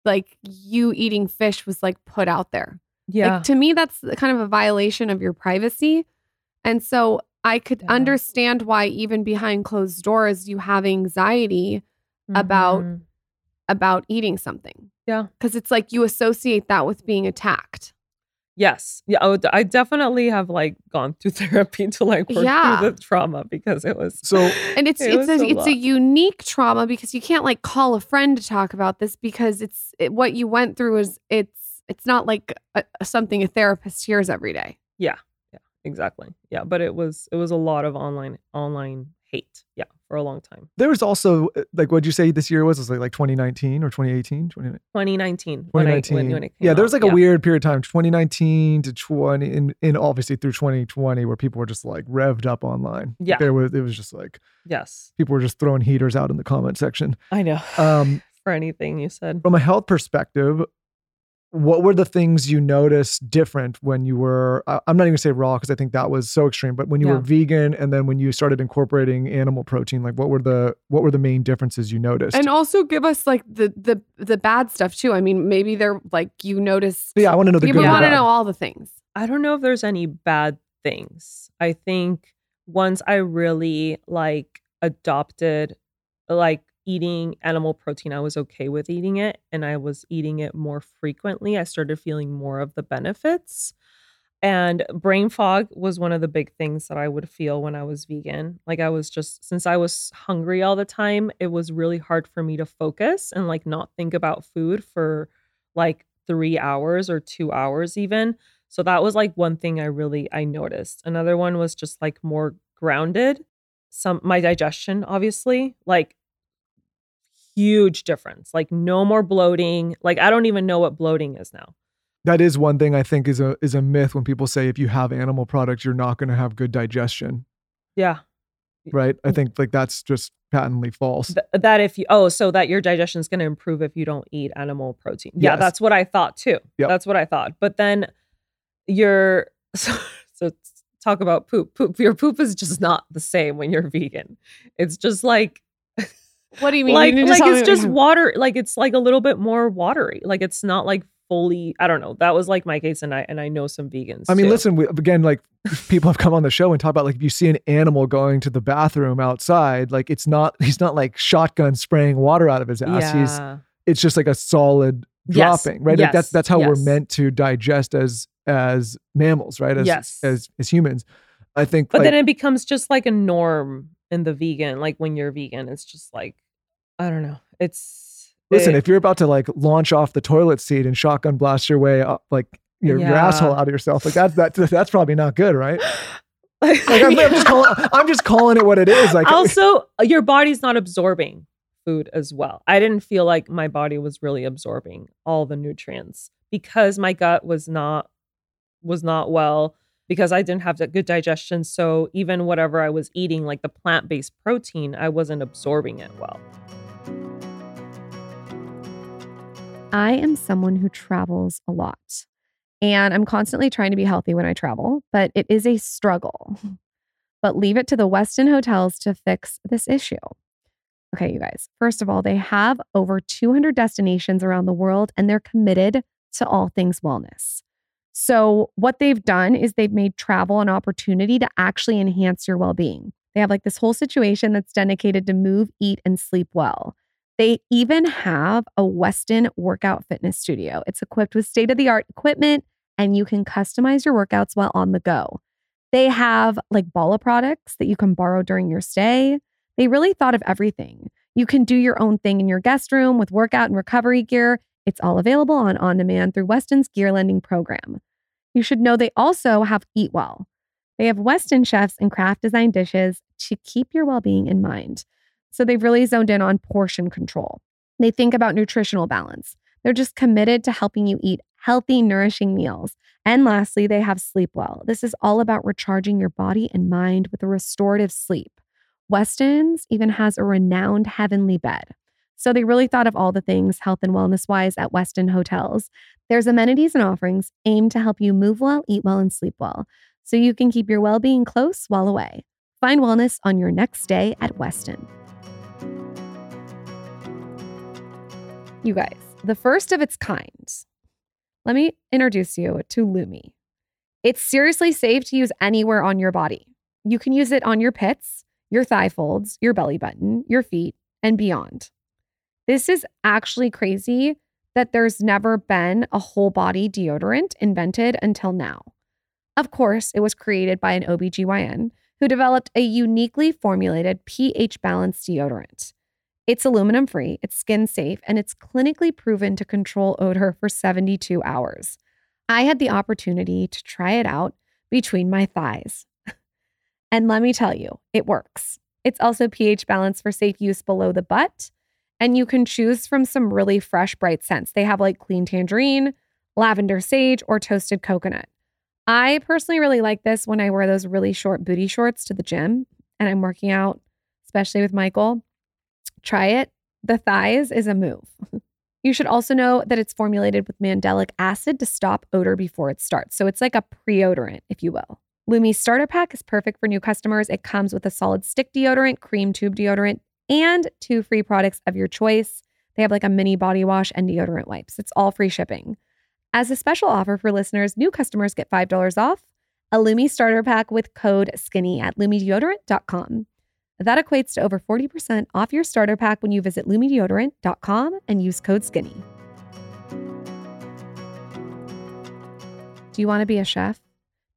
like you eating fish was like put out there. Yeah. Like to me that's kind of a violation of your privacy. And so I could Yeah. understand why even behind closed doors you have anxiety about Mhm. about eating something. Yeah. Cuz it's like you associate that with being attacked. Yes. Yeah. I, would, I definitely have like gone through therapy to like work Yeah. through the trauma because it was So And it's It it's a, a it's a unique trauma because you can't like call a friend to talk about this because it's it, what you went through is it's it's not like a, something a therapist hears every day. Yeah. Yeah, exactly. Yeah. But it was it was a lot of online online hate. Yeah. For a long time. there was also uh, like what'd you say this year was? It was like like 2019 or 2018? 20, 2019. When I, when, when it came yeah, there was out. like a weird period of time, 2019 to 20, and, and obviously through 2020, where people were just like revved up online. Yeah. there was it was just like Yes. people were just throwing heaters out in the comment section. I know. Um, For anything you said. from a health perspective, what were the things you noticed different when you were? I- I'm not even gonna say raw because I think that was so extreme. But when you Yeah. were vegan and then when you started incorporating animal protein, like what were the what were the main differences you noticed? And also give us like the the the bad stuff too. I mean, maybe they're like you noticed. yeah, I want to know the People want to know all the things. I don't know if there's any bad things. I think once I really like adopted like eating animal protein, I was okay with eating it and I was eating it more frequently. I started feeling more of the benefits. And brain fog was one of the big things that I would feel when I was vegan. Like I was just since I was hungry all the time, it was really hard for me to focus and like not think about food for like 3 hours or 2 hours even. So that was like one thing I really I noticed. Another one was just like more grounded. Some my digestion obviously, like huge difference. Like no more bloating. Like I don't even know what bloating is now. That is one thing I think is a is a myth when people say if you have animal products, you're not going to have good digestion. Yeah. Right? I mm. think like that's just patently false. Th- that if you oh so that your digestion is going to improve if you don't eat animal protein. Yeah, Yes. that's what I thought too. Yep. That's what I thought. But then your so, so talk about poop. Poop your poop is just not the same when you're vegan. It's just like What do you mean? like You like tell it's me- just water like it's like a little bit more watery. Like it's not like fully I don't know. That was like my case and I and I know some vegans. I mean, too. listen, we, again, like people have come on the show and talk about like if you see an animal going to the bathroom outside, like it's not he's not like shotgun spraying water out of his ass. Yeah. He's it's just like a solid Yes, dropping, right? Like that's yes, that's how we're meant to digest as as mammals, right? As Yes. as as humans. I think But like, then it becomes just like a norm in the vegan. Like when you're vegan, it's just like I don't know. It's listen, it- if you're about to like launch off the toilet seat and shotgun blast your way up like your, your asshole out of yourself, like that's that's that's probably not good, right? like, Like I'm, I'm just calling I'm just calling it what it is. Like also uh, your body's not absorbing food as well. I didn't feel like my body was really absorbing all the nutrients because my gut was not was not well because I didn't have that good digestion. So even whatever I was eating, like the plant-based protein, I wasn't absorbing it well. I am someone who travels a lot and I'm constantly trying to be healthy when I travel, but it is a struggle. But leave it to the Westin hotels to fix this issue. Okay, you guys. First of all, they have over 200 destinations around the world and they're committed to all things wellness. So, what they've done is they've made travel an opportunity to actually enhance your well being. They have like this whole situation that's dedicated to move, eat, and sleep well. They even have a Westin workout fitness studio. It's equipped with state of the art equipment and you can customize your workouts while on the go. They have like Bala products that you can borrow during your stay. They really thought of everything. You can do your own thing in your guest room with workout and recovery gear. It's all available on on demand through Westin's gear lending program. You should know they also have Eat Well. They have Weston chefs and craft design dishes to keep your well being in mind. So they've really zoned in on portion control. They think about nutritional balance. They're just committed to helping you eat healthy, nourishing meals. And lastly, they have Sleep Well. This is all about recharging your body and mind with a restorative sleep. Westin's even has a renowned heavenly bed. So they really thought of all the things health and wellness wise at Westin hotels. There's amenities and offerings aimed to help you move well, eat well, and sleep well, so you can keep your well being close while away. Find wellness on your next day at Westin. You guys, the first of its kind. Let me introduce you to Lume. It's seriously safe to use anywhere on your body. You can use it on your pits, your thigh folds, your belly button, your feet, and beyond. This is actually crazy that there's never been a whole body deodorant invented until now. Of course, it was created by an OBGYN who developed a uniquely formulated pH balanced deodorant. It's aluminum free, it's skin safe, and it's clinically proven to control odor for 72 hours. I had the opportunity to try it out between my thighs. and let me tell you, it works. It's also pH balanced for safe use below the butt. And you can choose from some really fresh, bright scents. They have like clean tangerine, lavender sage, or toasted coconut. I personally really like this when I wear those really short booty shorts to the gym and I'm working out, especially with Michael. Try it. The thighs is a move. you should also know that it's formulated with mandelic acid to stop odor before it starts. So it's like a preodorant, if you will. Lume starter pack is perfect for new customers. It comes with a solid stick deodorant, cream tube deodorant, and two free products of your choice. They have like a mini body wash and deodorant wipes. It's all free shipping. As a special offer for listeners, new customers get $5 off a Lume starter pack with code SKINNY at lumedeodorant.com. That equates to over 40% off your starter pack when you visit lumedeodorant.com and use code SKINNY. Do you want to be a chef?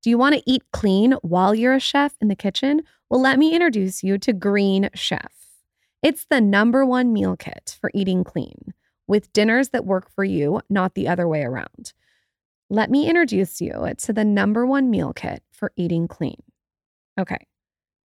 Do you want to eat clean while you're a chef in the kitchen? Well, let me introduce you to Green Chef. It's the number one meal kit for eating clean, with dinners that work for you, not the other way around. Let me introduce you to the number one meal kit for eating clean. Okay,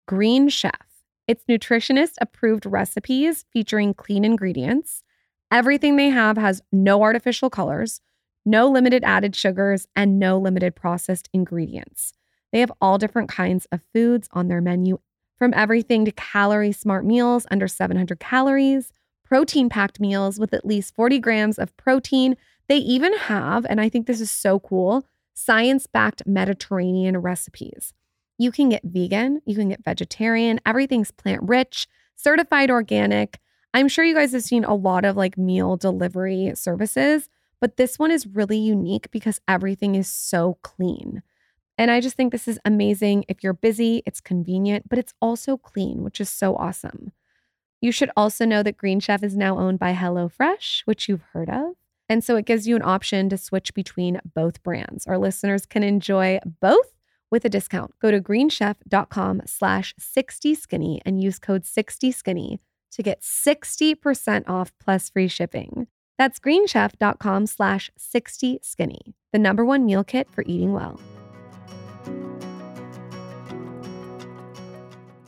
Green Chef it's nutritionist approved recipes featuring clean ingredients. Everything they have has no artificial colors, no limited added sugars, and no limited processed ingredients. They have all different kinds of foods on their menu, from everything to calorie smart meals under 700 calories, protein packed meals with at least 40 grams of protein. They even have, and I think this is so cool, science backed Mediterranean recipes. You can get vegan, you can get vegetarian, everything's plant rich, certified organic. I'm sure you guys have seen a lot of like meal delivery services, but this one is really unique because everything is so clean. And I just think this is amazing. If you're busy, it's convenient, but it's also clean, which is so awesome. You should also know that Green Chef is now owned by HelloFresh, which you've heard of. And so it gives you an option to switch between both brands. Our listeners can enjoy both with a discount. Go to greenchef.com slash 60skinny and use code 60skinny to get 60% off plus free shipping. That's greenchef.com slash 60skinny, the number one meal kit for eating well.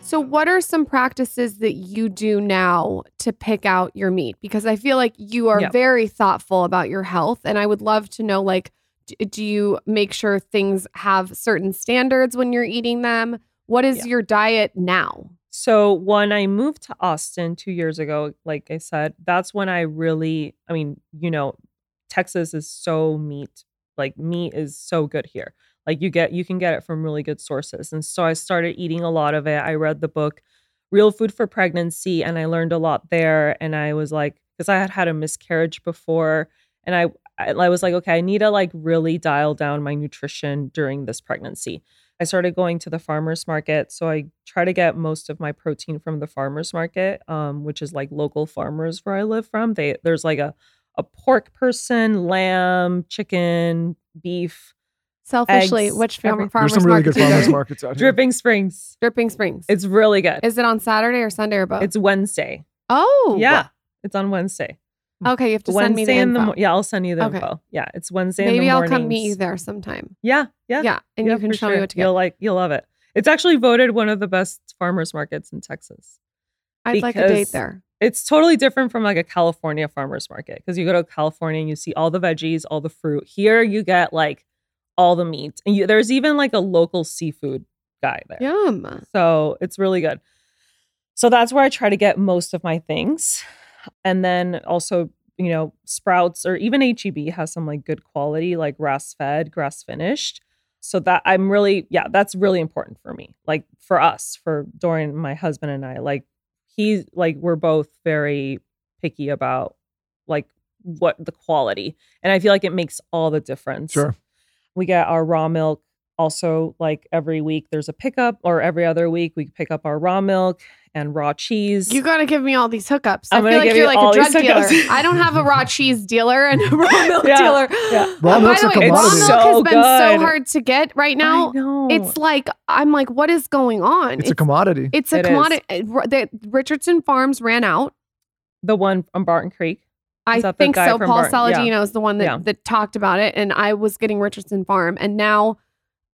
So, what are some practices that you do now to pick out your meat? Because I feel like you are Yep. very thoughtful about your health. And I would love to know, like, do you make sure things have certain standards when you're eating them? What is Yeah. your diet now? So when I moved to Austin two years ago, like I said, that's when I really, I mean, you know, Texas is so meat, like meat is so good here. Like you get, you can get it from really good sources. And so I started eating a lot of it. I read the book Real Food for Pregnancy and I learned a lot there. And I was like, because I had had a miscarriage before and I, I was like, okay, I need to like really dial down my nutrition during this pregnancy. I started going to the farmers market. So I try to get most of my protein from the farmers market, um, which is like local farmers where I live from. They there's like a a pork person, lamb, chicken, beef, Selfishly, eggs, which farm, everything. farmers There's some really good markets are farmers markets out here. dripping springs. Dripping Springs. It's really good. Is it on Saturday or Sunday or both? It's Wednesday. oh Yeah, it's on Wednesday. Okay, you have to send me the Wednesday in the info. mo- yeah, I'll send you the Okay. info. Yeah, it's Wednesday. in Maybe the I'll come meet you there sometime. Yeah, yeah, Yeah, and yeah, you can for show me what to get. You'll like, you'll love it. It's actually voted one of the best farmers markets in Texas. I'd like a date there. It's totally different from like a California farmers market because you go to California and you see all the veggies, all the fruit. Here you get like all the meat, and you, there's even like a local seafood guy there. Yum. So it's really good. So that's where I try to get most of my things. And then also, you know, Sprouts or even HEB has some like good quality, like grass fed, grass finished. So that I'm really, yeah, that's really important for me. Like for us, for Dorian, my husband and I, like he's like, we're both very picky about like what the quality. And I feel like it makes all the difference. Sure. We get our raw milk also like every week there's a pickup or every other week we pick up our raw milk and raw cheese. You got to give me all these hookups. I'm I feel like you're like a drug dealer. I don't have a raw cheese dealer and a raw milk Yeah, dealer. yeah. Raw Uh, milk's by a the way, raw commodity. milk has So been so hard to get right now. I know. It's like I'm like, what is going on? It's a commodity. It's a It is. commodity. The Richardson Farms ran out. the one on Barton Creek. I Is that the think so. Paul? Yeah. Saladino is the one that, Yeah. that talked about it, and I was getting Richardson Farm, and now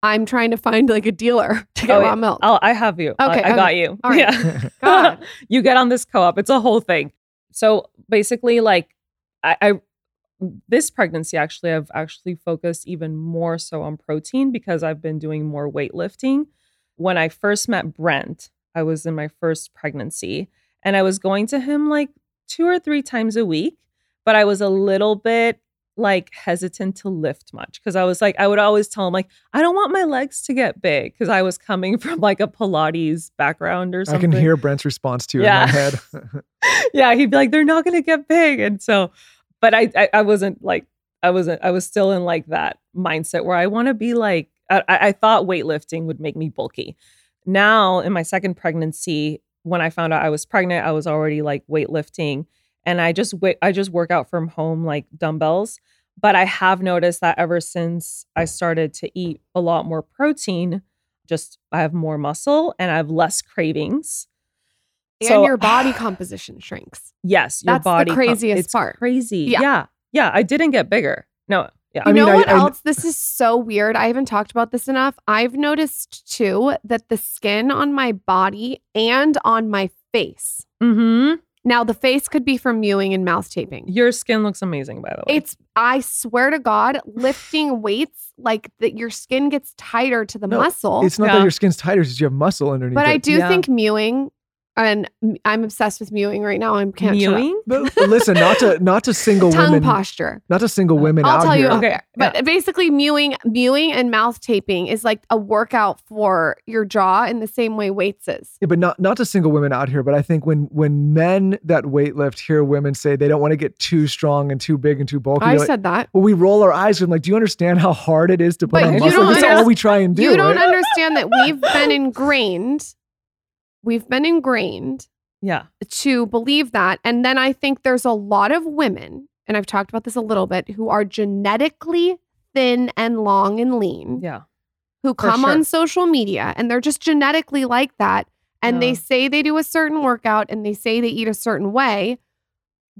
I'm trying to find like a dealer to get Oh, raw yeah. milk. I'll, I have you. I- Okay, I, got okay. you. All right. Yeah. God. you get on this co-op. It's a whole thing. So basically, like I, I this pregnancy actually I've actually focused even more so on protein because I've been doing more weightlifting. When I first met Brent, I was in my first pregnancy and I was going to him like two or three times a week, but I was a little bit like hesitant to lift much because I was like, I would always tell him, like, I don't want my legs to get big because I was coming from like a Pilates background or something. I can hear Brent's response to you Yeah. in my head. yeah, he'd be like, they're not gonna get big. And so, but I, I, I wasn't like, I wasn't, I was still in like that mindset where I want to be like, I, I I thought weightlifting would make me bulky. Now, in my second pregnancy, when I found out I was pregnant, I was already like weightlifting, and I just wait, I just work out from home like dumbbells. But I have noticed that ever since I started to eat a lot more protein, just I have more muscle and I have less cravings. and So- your body composition shrinks. Yes, your That's the body. com- craziest it's part. Crazy. Yeah. Yeah. yeah, I didn't get bigger. No, yeah. I You mean, know what I- else? This is so weird. I haven't talked about this enough. I've noticed too that the skin on my body and on my face. mm-hmm. Now, the face could be from mewing and mouth taping. Your skin looks amazing, by the way. It's, I swear to God, lifting weights, like that your skin gets tighter to the No, muscle. It's not Yeah. that your skin's tighter, it's just you have muscle underneath but I do Yeah. think mewing, and I'm obsessed with mewing right now. I can't shut up. mewing. But listen, not to not to single Tongue women, posture. not to single oh. women I'll out tell you here. off Okay, air. But basically, mewing, mewing, and mouth taping is like a workout for your jaw in the same way weights is. Yeah, but not not to single women out here. But I think when when men that weightlift hear women say they don't want to get too strong and too big and too bulky, I they're like, said that. well, we roll our eyes and like, do you understand how hard it is to put But on you muscle? don't That's under- all we try and do. you don't right? understand that we've been ingrained. We've been ingrained Yeah. to believe that. And then I think there's a lot of women, and I've talked about this a little bit, who are genetically thin and long and lean, Yeah. who come sure. on social media and they're just genetically like that. And they say they do a certain workout and they say they eat a certain way.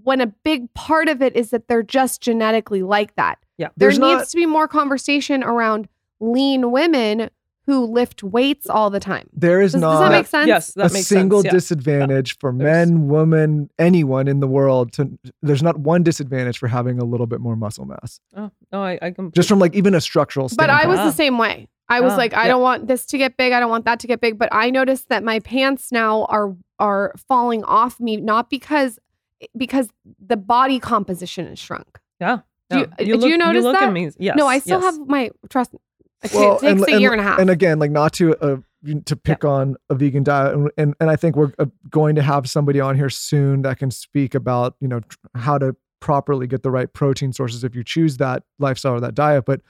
When a big part of it is that they're just genetically like that. Yeah. There There's needs not- to be more conversation around lean women who lift weights all the time. There is Does, does not that make sense? Yes, that a makes single sense. yeah. disadvantage for There's- men, women, anyone in the world. To there's not one disadvantage for having a little bit more muscle mass, Oh, no, I, I can just from like even a structural But. I was Ah. the same way. I was Ah, like, I yeah. don't want this to get big. I don't want that to get big. But I noticed that my pants now are are falling off me, not because because the body composition is shrunk. Yeah. Do you- yeah. do you notice you look that? amazing. Yes. no, I still yes. have my trust. It Well, takes a year and a half. And again, like not to uh, to pick on a vegan diet, and, and and I think we're uh, going to have somebody on here soon that can speak about you know tr- how to properly get the right protein sources if you choose that lifestyle or that diet. But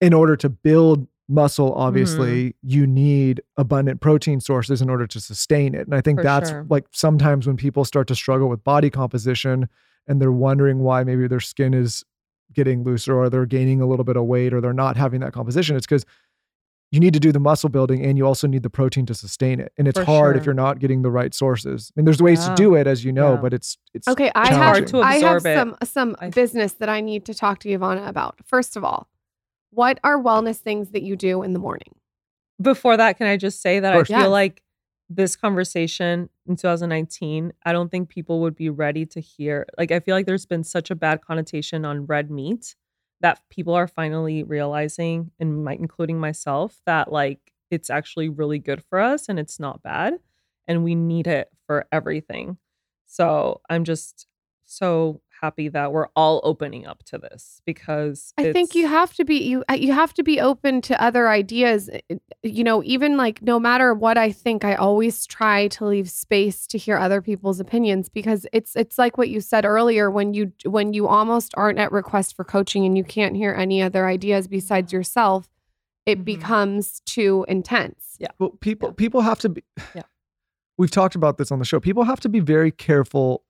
in order to build muscle, obviously, you need abundant protein sources in order to sustain it. And I think For that's sure. like sometimes when people start to struggle with body composition and they're wondering why maybe their skin is getting looser or they're gaining a little bit of weight or they're not having that composition, it's because you need to do the muscle building and you also need the protein to sustain it. And it's For hard if you're not getting the right sources. I mean, there's ways to do it, as you know, Yeah. but it's it's Okay, I have hard to I have it. some some I- business that I need to talk to Yovana about. First of all, what are wellness things that you do in the morning? Before that, can I just say that I feel Yes. like this conversation in 2019, I don't think people would be ready to hear. Like, I feel like there's been such a bad connotation on red meat that people are finally realizing, and my, including myself, that like it's actually really good for us and it's not bad, and we need it for everything. So I'm just so happy that we're all opening up to this because I think you have to be you uh, you have to be open to other ideas. Uh, You know, even like no matter what I think, I always try to leave space to hear other people's opinions because it's it's like what you said earlier when you when you almost aren't at request for coaching and you can't hear any other ideas besides yourself, it Mhm. becomes too intense. Yeah. Well, people people have to be. Yeah. We've talked about this on the show. People have to be very careful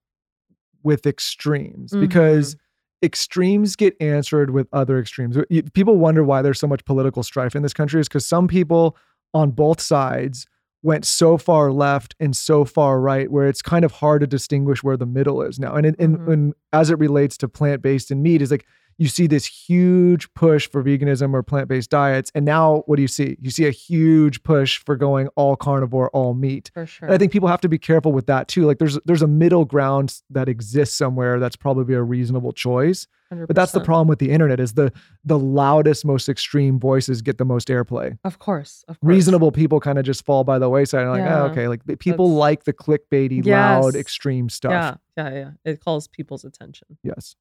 with extremes because extremes get answered with other extremes. People wonder why there's so much political strife in this country is because some people on both sides went so far left and so far right where it's kind of hard to distinguish where the middle is now. And in, in, Mhm. in- as it relates to plant-based and meat is like you see this huge push for veganism or plant-based diets and now what do you see you see a huge push for going all carnivore all meat for sure. and i think people have to be careful with that too like there's there's a middle ground that exists somewhere that's probably a reasonable choice but that's the problem with the internet is the the loudest most extreme voices get the most airplay Of course, of course. reasonable people kind of just fall by the wayside like oh, Yeah. oh, okay like people That's- like the clickbaity loud extreme stuff Yeah, yeah, yeah. It calls people's attention. yes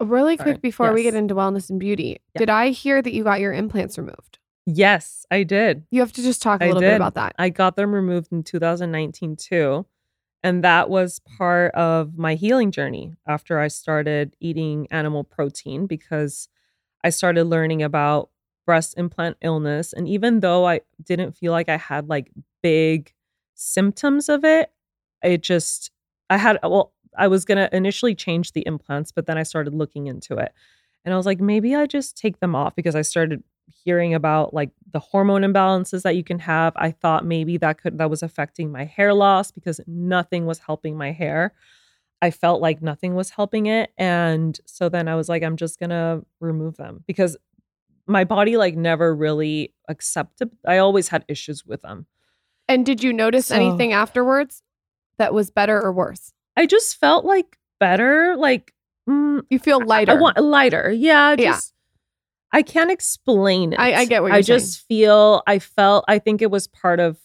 Really Sorry. quick before we get into wellness and beauty, Yeah. did I hear that you got your implants removed? Yes, I did. You have to just talk a I little did. bit about that. I got them removed in 2019 too. And that was part of my healing journey after I started eating animal protein because I started learning about breast implant illness. And even though I didn't feel like I had like big symptoms of it, it just, I had, well, I was going to initially change the implants, but then I started looking into it. And I was like, maybe I just take them off because I started hearing about like the hormone imbalances that you can have. I thought maybe that could that was affecting my hair loss because nothing was helping my hair. I felt like nothing was helping it. And so then I was like, I'm just gonna remove them because my body like never really accepted. I always had issues with them. And did you notice So- anything afterwards that was better or worse? I just felt like better, like mm, You feel lighter. I want lighter. Yeah, Yeah. I can't explain it. I- I get what I you're saying. just feel I felt I think it was part of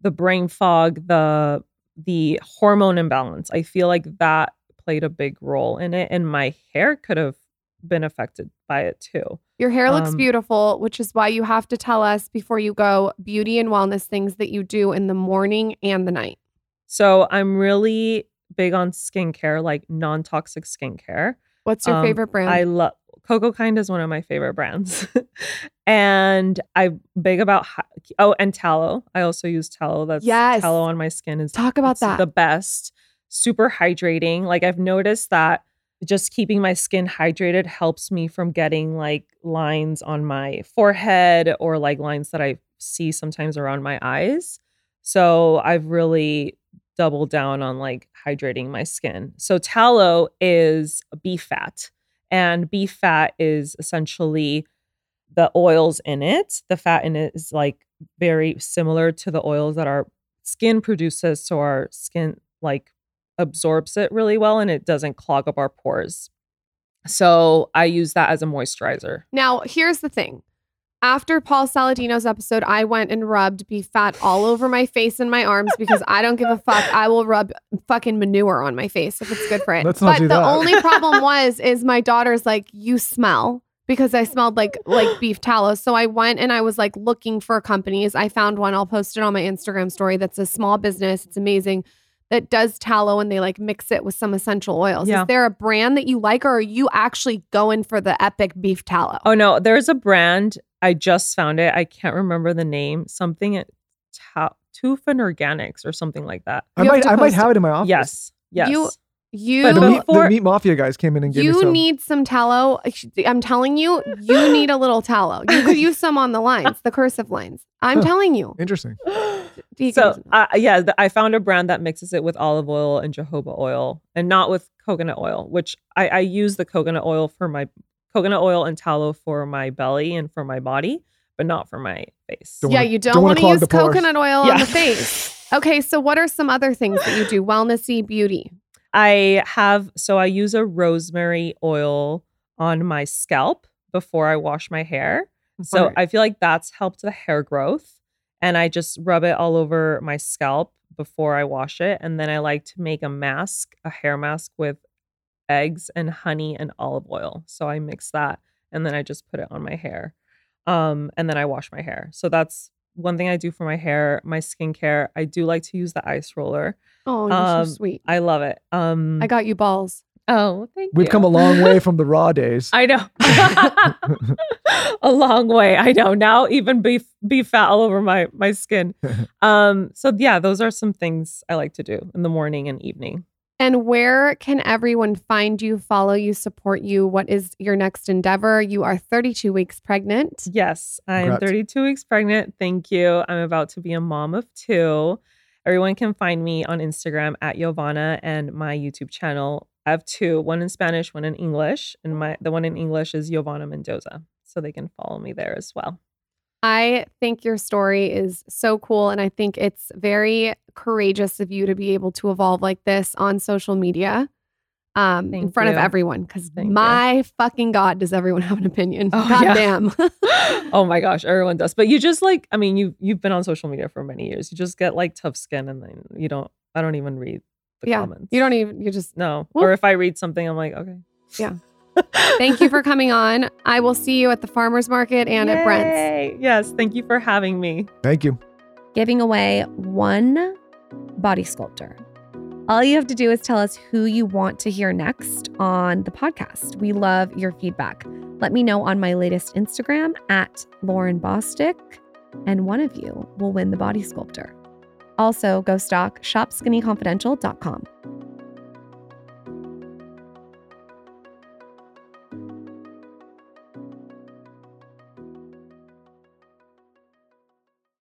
the brain fog, the the hormone imbalance. I feel like that played a big role in it and my hair could have been affected by it too. Your hair looks Um, beautiful, which is why you have to tell us before you go beauty and wellness things that you do in the morning and the night. So I'm really big on skincare, like non-toxic skincare. What's your Um, favorite brand? I love cocokind is one of my favorite brands. and I'm big about oh and tallow. I also use tallow. That's Yes. tallow on my skin is Talk about that. The best. Super hydrating. Like I've noticed that just keeping my skin hydrated helps me from getting like lines on my forehead or like lines that I see sometimes around my eyes. So I've really doubled down on like hydrating my skin. So tallow is beef fat and beef fat is essentially the oils in it. The fat in it is like very similar to the oils that our skin produces so our skin like absorbs it really well and it doesn't clog up our pores. So I use that as a moisturizer. now, here's the thing. After Paul Saladino's episode, I went and rubbed beef fat all over my face and my arms because I don't give a fuck. I will rub fucking manure on my face if it's good for it. Let's not but do the that. only problem was is my daughter's like, you smell because I smelled like like beef tallow. So I went and I was like looking for companies. I found one. I'll post it on my Instagram story. That's a small business. It's amazing. That does tallow and they like mix it with some essential oils. Yeah. Is there a brand that you like, or are you actually going for the epic beef tallow? Oh no, there's a brand. I just found it. I can't remember the name. Something at Ta- Tufan Organics or something like that. I You have might I might have it. it in my office. Yes. Yes. You- You But the, meat, the meat mafia guys came in and gave me you some. need some tallow. I'm telling you, you need a little tallow. You could use some on the lines, the cursive lines. I'm Huh. telling you. Interesting. So uh, yeah, th- I found a brand that mixes it with olive oil and jojoba oil, and not with coconut oil. Which I, I use the coconut oil for my coconut oil and tallow for my belly and for my body, but not for my face. Don't yeah, wanna- you don't don't wanna want to clog use coconut oil on the face. Okay, so what are some other things that you do? Wellnessy beauty. I have so I use a rosemary oil on my scalp before I wash my hair. So. I feel like that's helped the hair growth. And I just rub it all over my scalp before I wash it. And then I like to make a mask, a hair mask with eggs and honey and olive oil. So I mix that and then I just put it on my hair. Um, and then I wash my hair. So that's one thing I do for my hair, my skincare. I do like to use the ice roller. Oh, you're Um, so sweet. I love it. Um I got you balls. Oh, thank you. We've you. come a long way from the raw days. I know. a long way. I know. Now even beef beef fat all over my my skin. Um so yeah, those are some things I like to do in the morning and evening. And where can everyone find you, follow you, support you? What is your next endeavor? You are 32 weeks pregnant. Yes, I'm Congrats. 32 weeks pregnant. Thank you. I'm about to be a mom of two. Everyone can find me on Instagram at Yovana and my YouTube channel. I have two, one in Spanish, one in English, and my the one in English is Yovana Mendoza. So they can follow me there as well. I think your story is so cool. And I think it's very courageous of you to be able to evolve like this on social media um, in front of everyone. Because Thank you. my fucking God, does everyone have an opinion? Oh, God yeah. damn. oh my gosh, everyone does. But you just like, I mean, you you've been on social media for many years. You just get like tough skin, and then you don't. I don't even read the yeah. comments. You don't even, you just, No. Well- or if I read something, I'm like, okay. Yeah. Thank you for coming on. I will see you at the farmer's market and at Brent's. Yay. Yes. Thank you for having me. Thank you. giving away one body sculptor. All you have to do is tell us who you want to hear next on the podcast. We love your feedback. Let me know on my latest Instagram at Lauryn Bosstick, and one of you will win the body sculptor. Also, go stock shopskinnyconfidential.com.